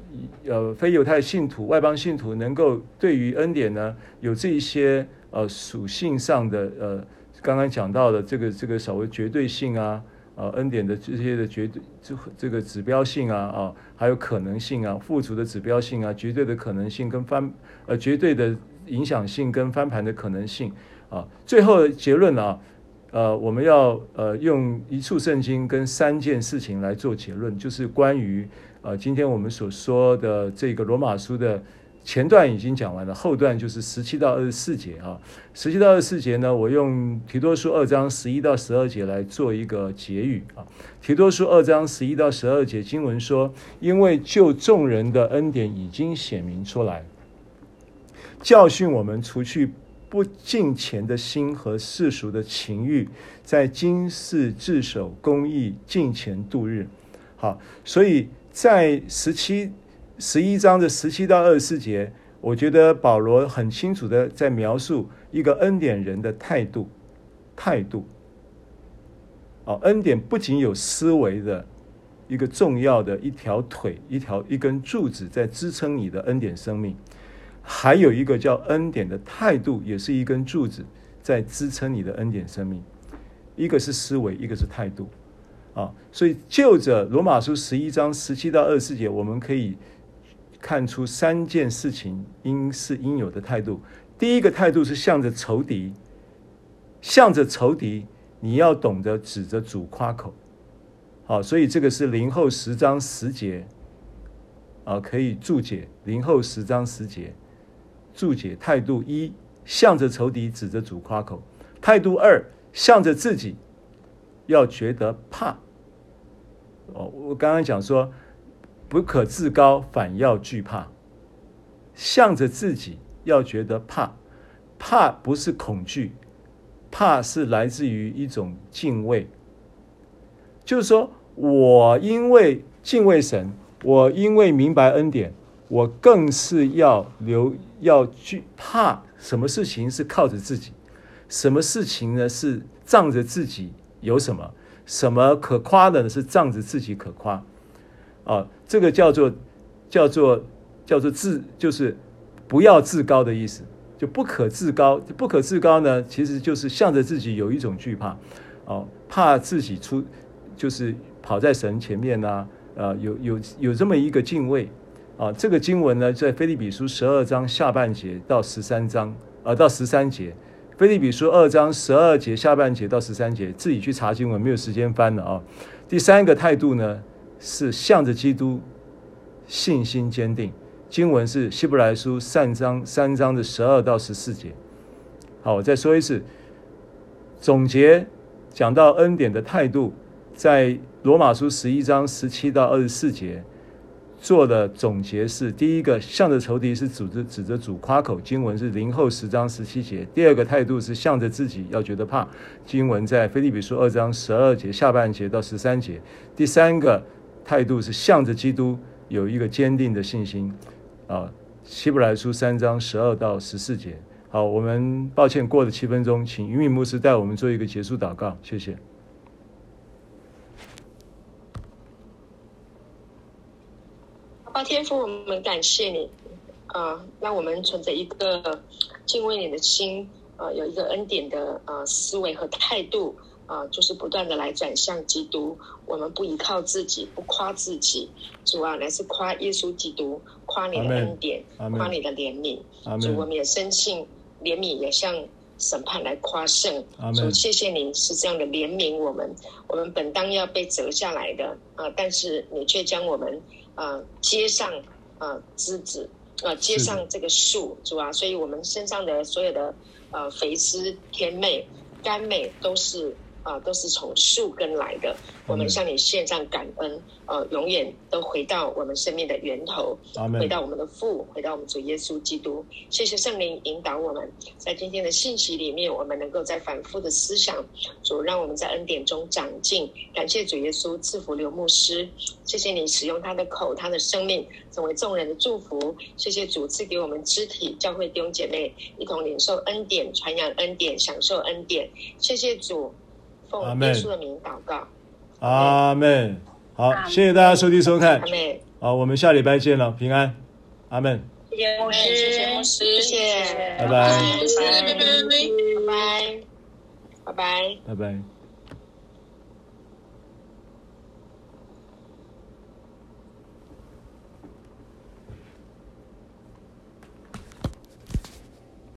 呃非犹太信徒、外邦信徒，能够对于恩典呢有这一些呃属性上的呃刚刚讲到的这个这个所谓绝对性啊。呃，恩典的这些的绝对这这个指标性啊啊，还有可能性啊，富足的指标性啊，绝对的可能性跟翻呃绝对的影响性跟翻盘的可能性啊，最后结论啊，呃，我们要呃用一处圣经跟三件事情来做结论，就是关于呃今天我们所说的这个罗马书的。前段已经讲完了，后段就是十七到二十四节啊。十七到二十四节呢，我用提多书二章十一到十二节来做一个结语啊。提多书二章十一到十二节经文说：“因为就众人的恩典已经显明出来，教训我们除去不敬虔的心和世俗的情欲，在今世自守公义，敬虔度日。”好，所以在十七。十一章的十七到二十四节，我觉得保罗很清楚的在描述一个恩典人的态度，态度。哦，恩典不仅有思维的一个重要的一条腿，一条一根柱子在支撑你的恩典生命，还有一个叫恩典的态度，也是一根柱子在支撑你的恩典生命。一个是思维，一个是态度。啊，所以就着罗马书十一章十七到二十四节，我们可以看出三件事情应是应有的态度。第一个态度是向着仇敌，向着仇敌，你要懂得指着主夸口。好，所以这个是零后十章十节，啊，可以注解零后十章十节，注解态度一，向着仇敌指着主夸口；态度二，向着自己。要觉得怕哦，我刚刚讲说，不可自高，反要惧怕。向着自己要觉得怕，怕不是恐惧，怕是来自于一种敬畏。就是说我因为敬畏神，我因为明白恩典，我更是要留要惧怕。什么事情是靠着自己？什么事情呢？是仗着自己？有什么什么可夸的呢？是仗着自己可夸啊，这个叫做叫做叫做自，就是不要自高的意思，就不可自高。不可自高呢，其实就是向着自己有一种惧怕哦，怕自己出，就是跑在神前面呐，啊，有有有这么一个敬畏啊。这个经文呢，在腓立比书十二章下半节到十三章啊，到十三节。腓立比书二章十二节下半节到十三节，自己去查经文，没有时间翻了啊。第三个态度呢，是向着基督，信心坚定。经文是希伯来书三章三章的十二到十四节。好，我再说一次，总结讲到恩典的态度，在罗马书十一章十七到二十四节。做的总结是：第一个，向着仇敌是指着指着主夸口，经文是林后十章十七节；第二个态度是向着自己要觉得怕，经文在腓立比书二章十二节下半节到十三节；第三个态度是向着基督有一个坚定的信心，啊，希伯来书三章十二到十四节。好，我们抱歉过了七分钟，请云敏牧师带我们做一个结束祷告，谢谢。好天父，我们感谢你，啊、呃，让我们存着一个敬畏你的心，啊、有一个恩典的啊、思维和态度，呃，就是不断的来转向基督。我们不依靠自己，不夸自己，主啊，乃是夸耶稣基督，夸你的恩典，夸你的怜悯。主，我们也深信怜悯也向审判来夸胜。主，谢谢你是这样的怜悯我们，我们本当要被折下来的啊、呃，但是你却将我们。啊、呃，接上啊、呃、枝子，啊、呃，接上这个树，主啊，所以我们身上的所有的呃肥枝、甜美、甘美，都是啊、呃，都是从树根来的。我们向你献上感恩，呃，永远都回到我们生命的源头，回到我们的父，回到我们主耶稣基督。谢谢圣灵引导我们，在今天的信息里面，我们能够在反复的思想，主让我们在恩典中长进。感谢主耶稣赐福刘牧师，谢谢你使用他的口，他的生命成为众人的祝福。谢谢主赐给我们肢体教会弟兄姐妹一同领受恩典，传扬恩典，享受恩典。谢谢主，奉耶稣的名祷告。阿门。好，谢谢大家收听收看。阿好，我们下礼拜见了，平安。阿门。谢谢牧师，谢谢牧师，谢谢。拜拜。拜拜。拜拜。拜拜。拜拜。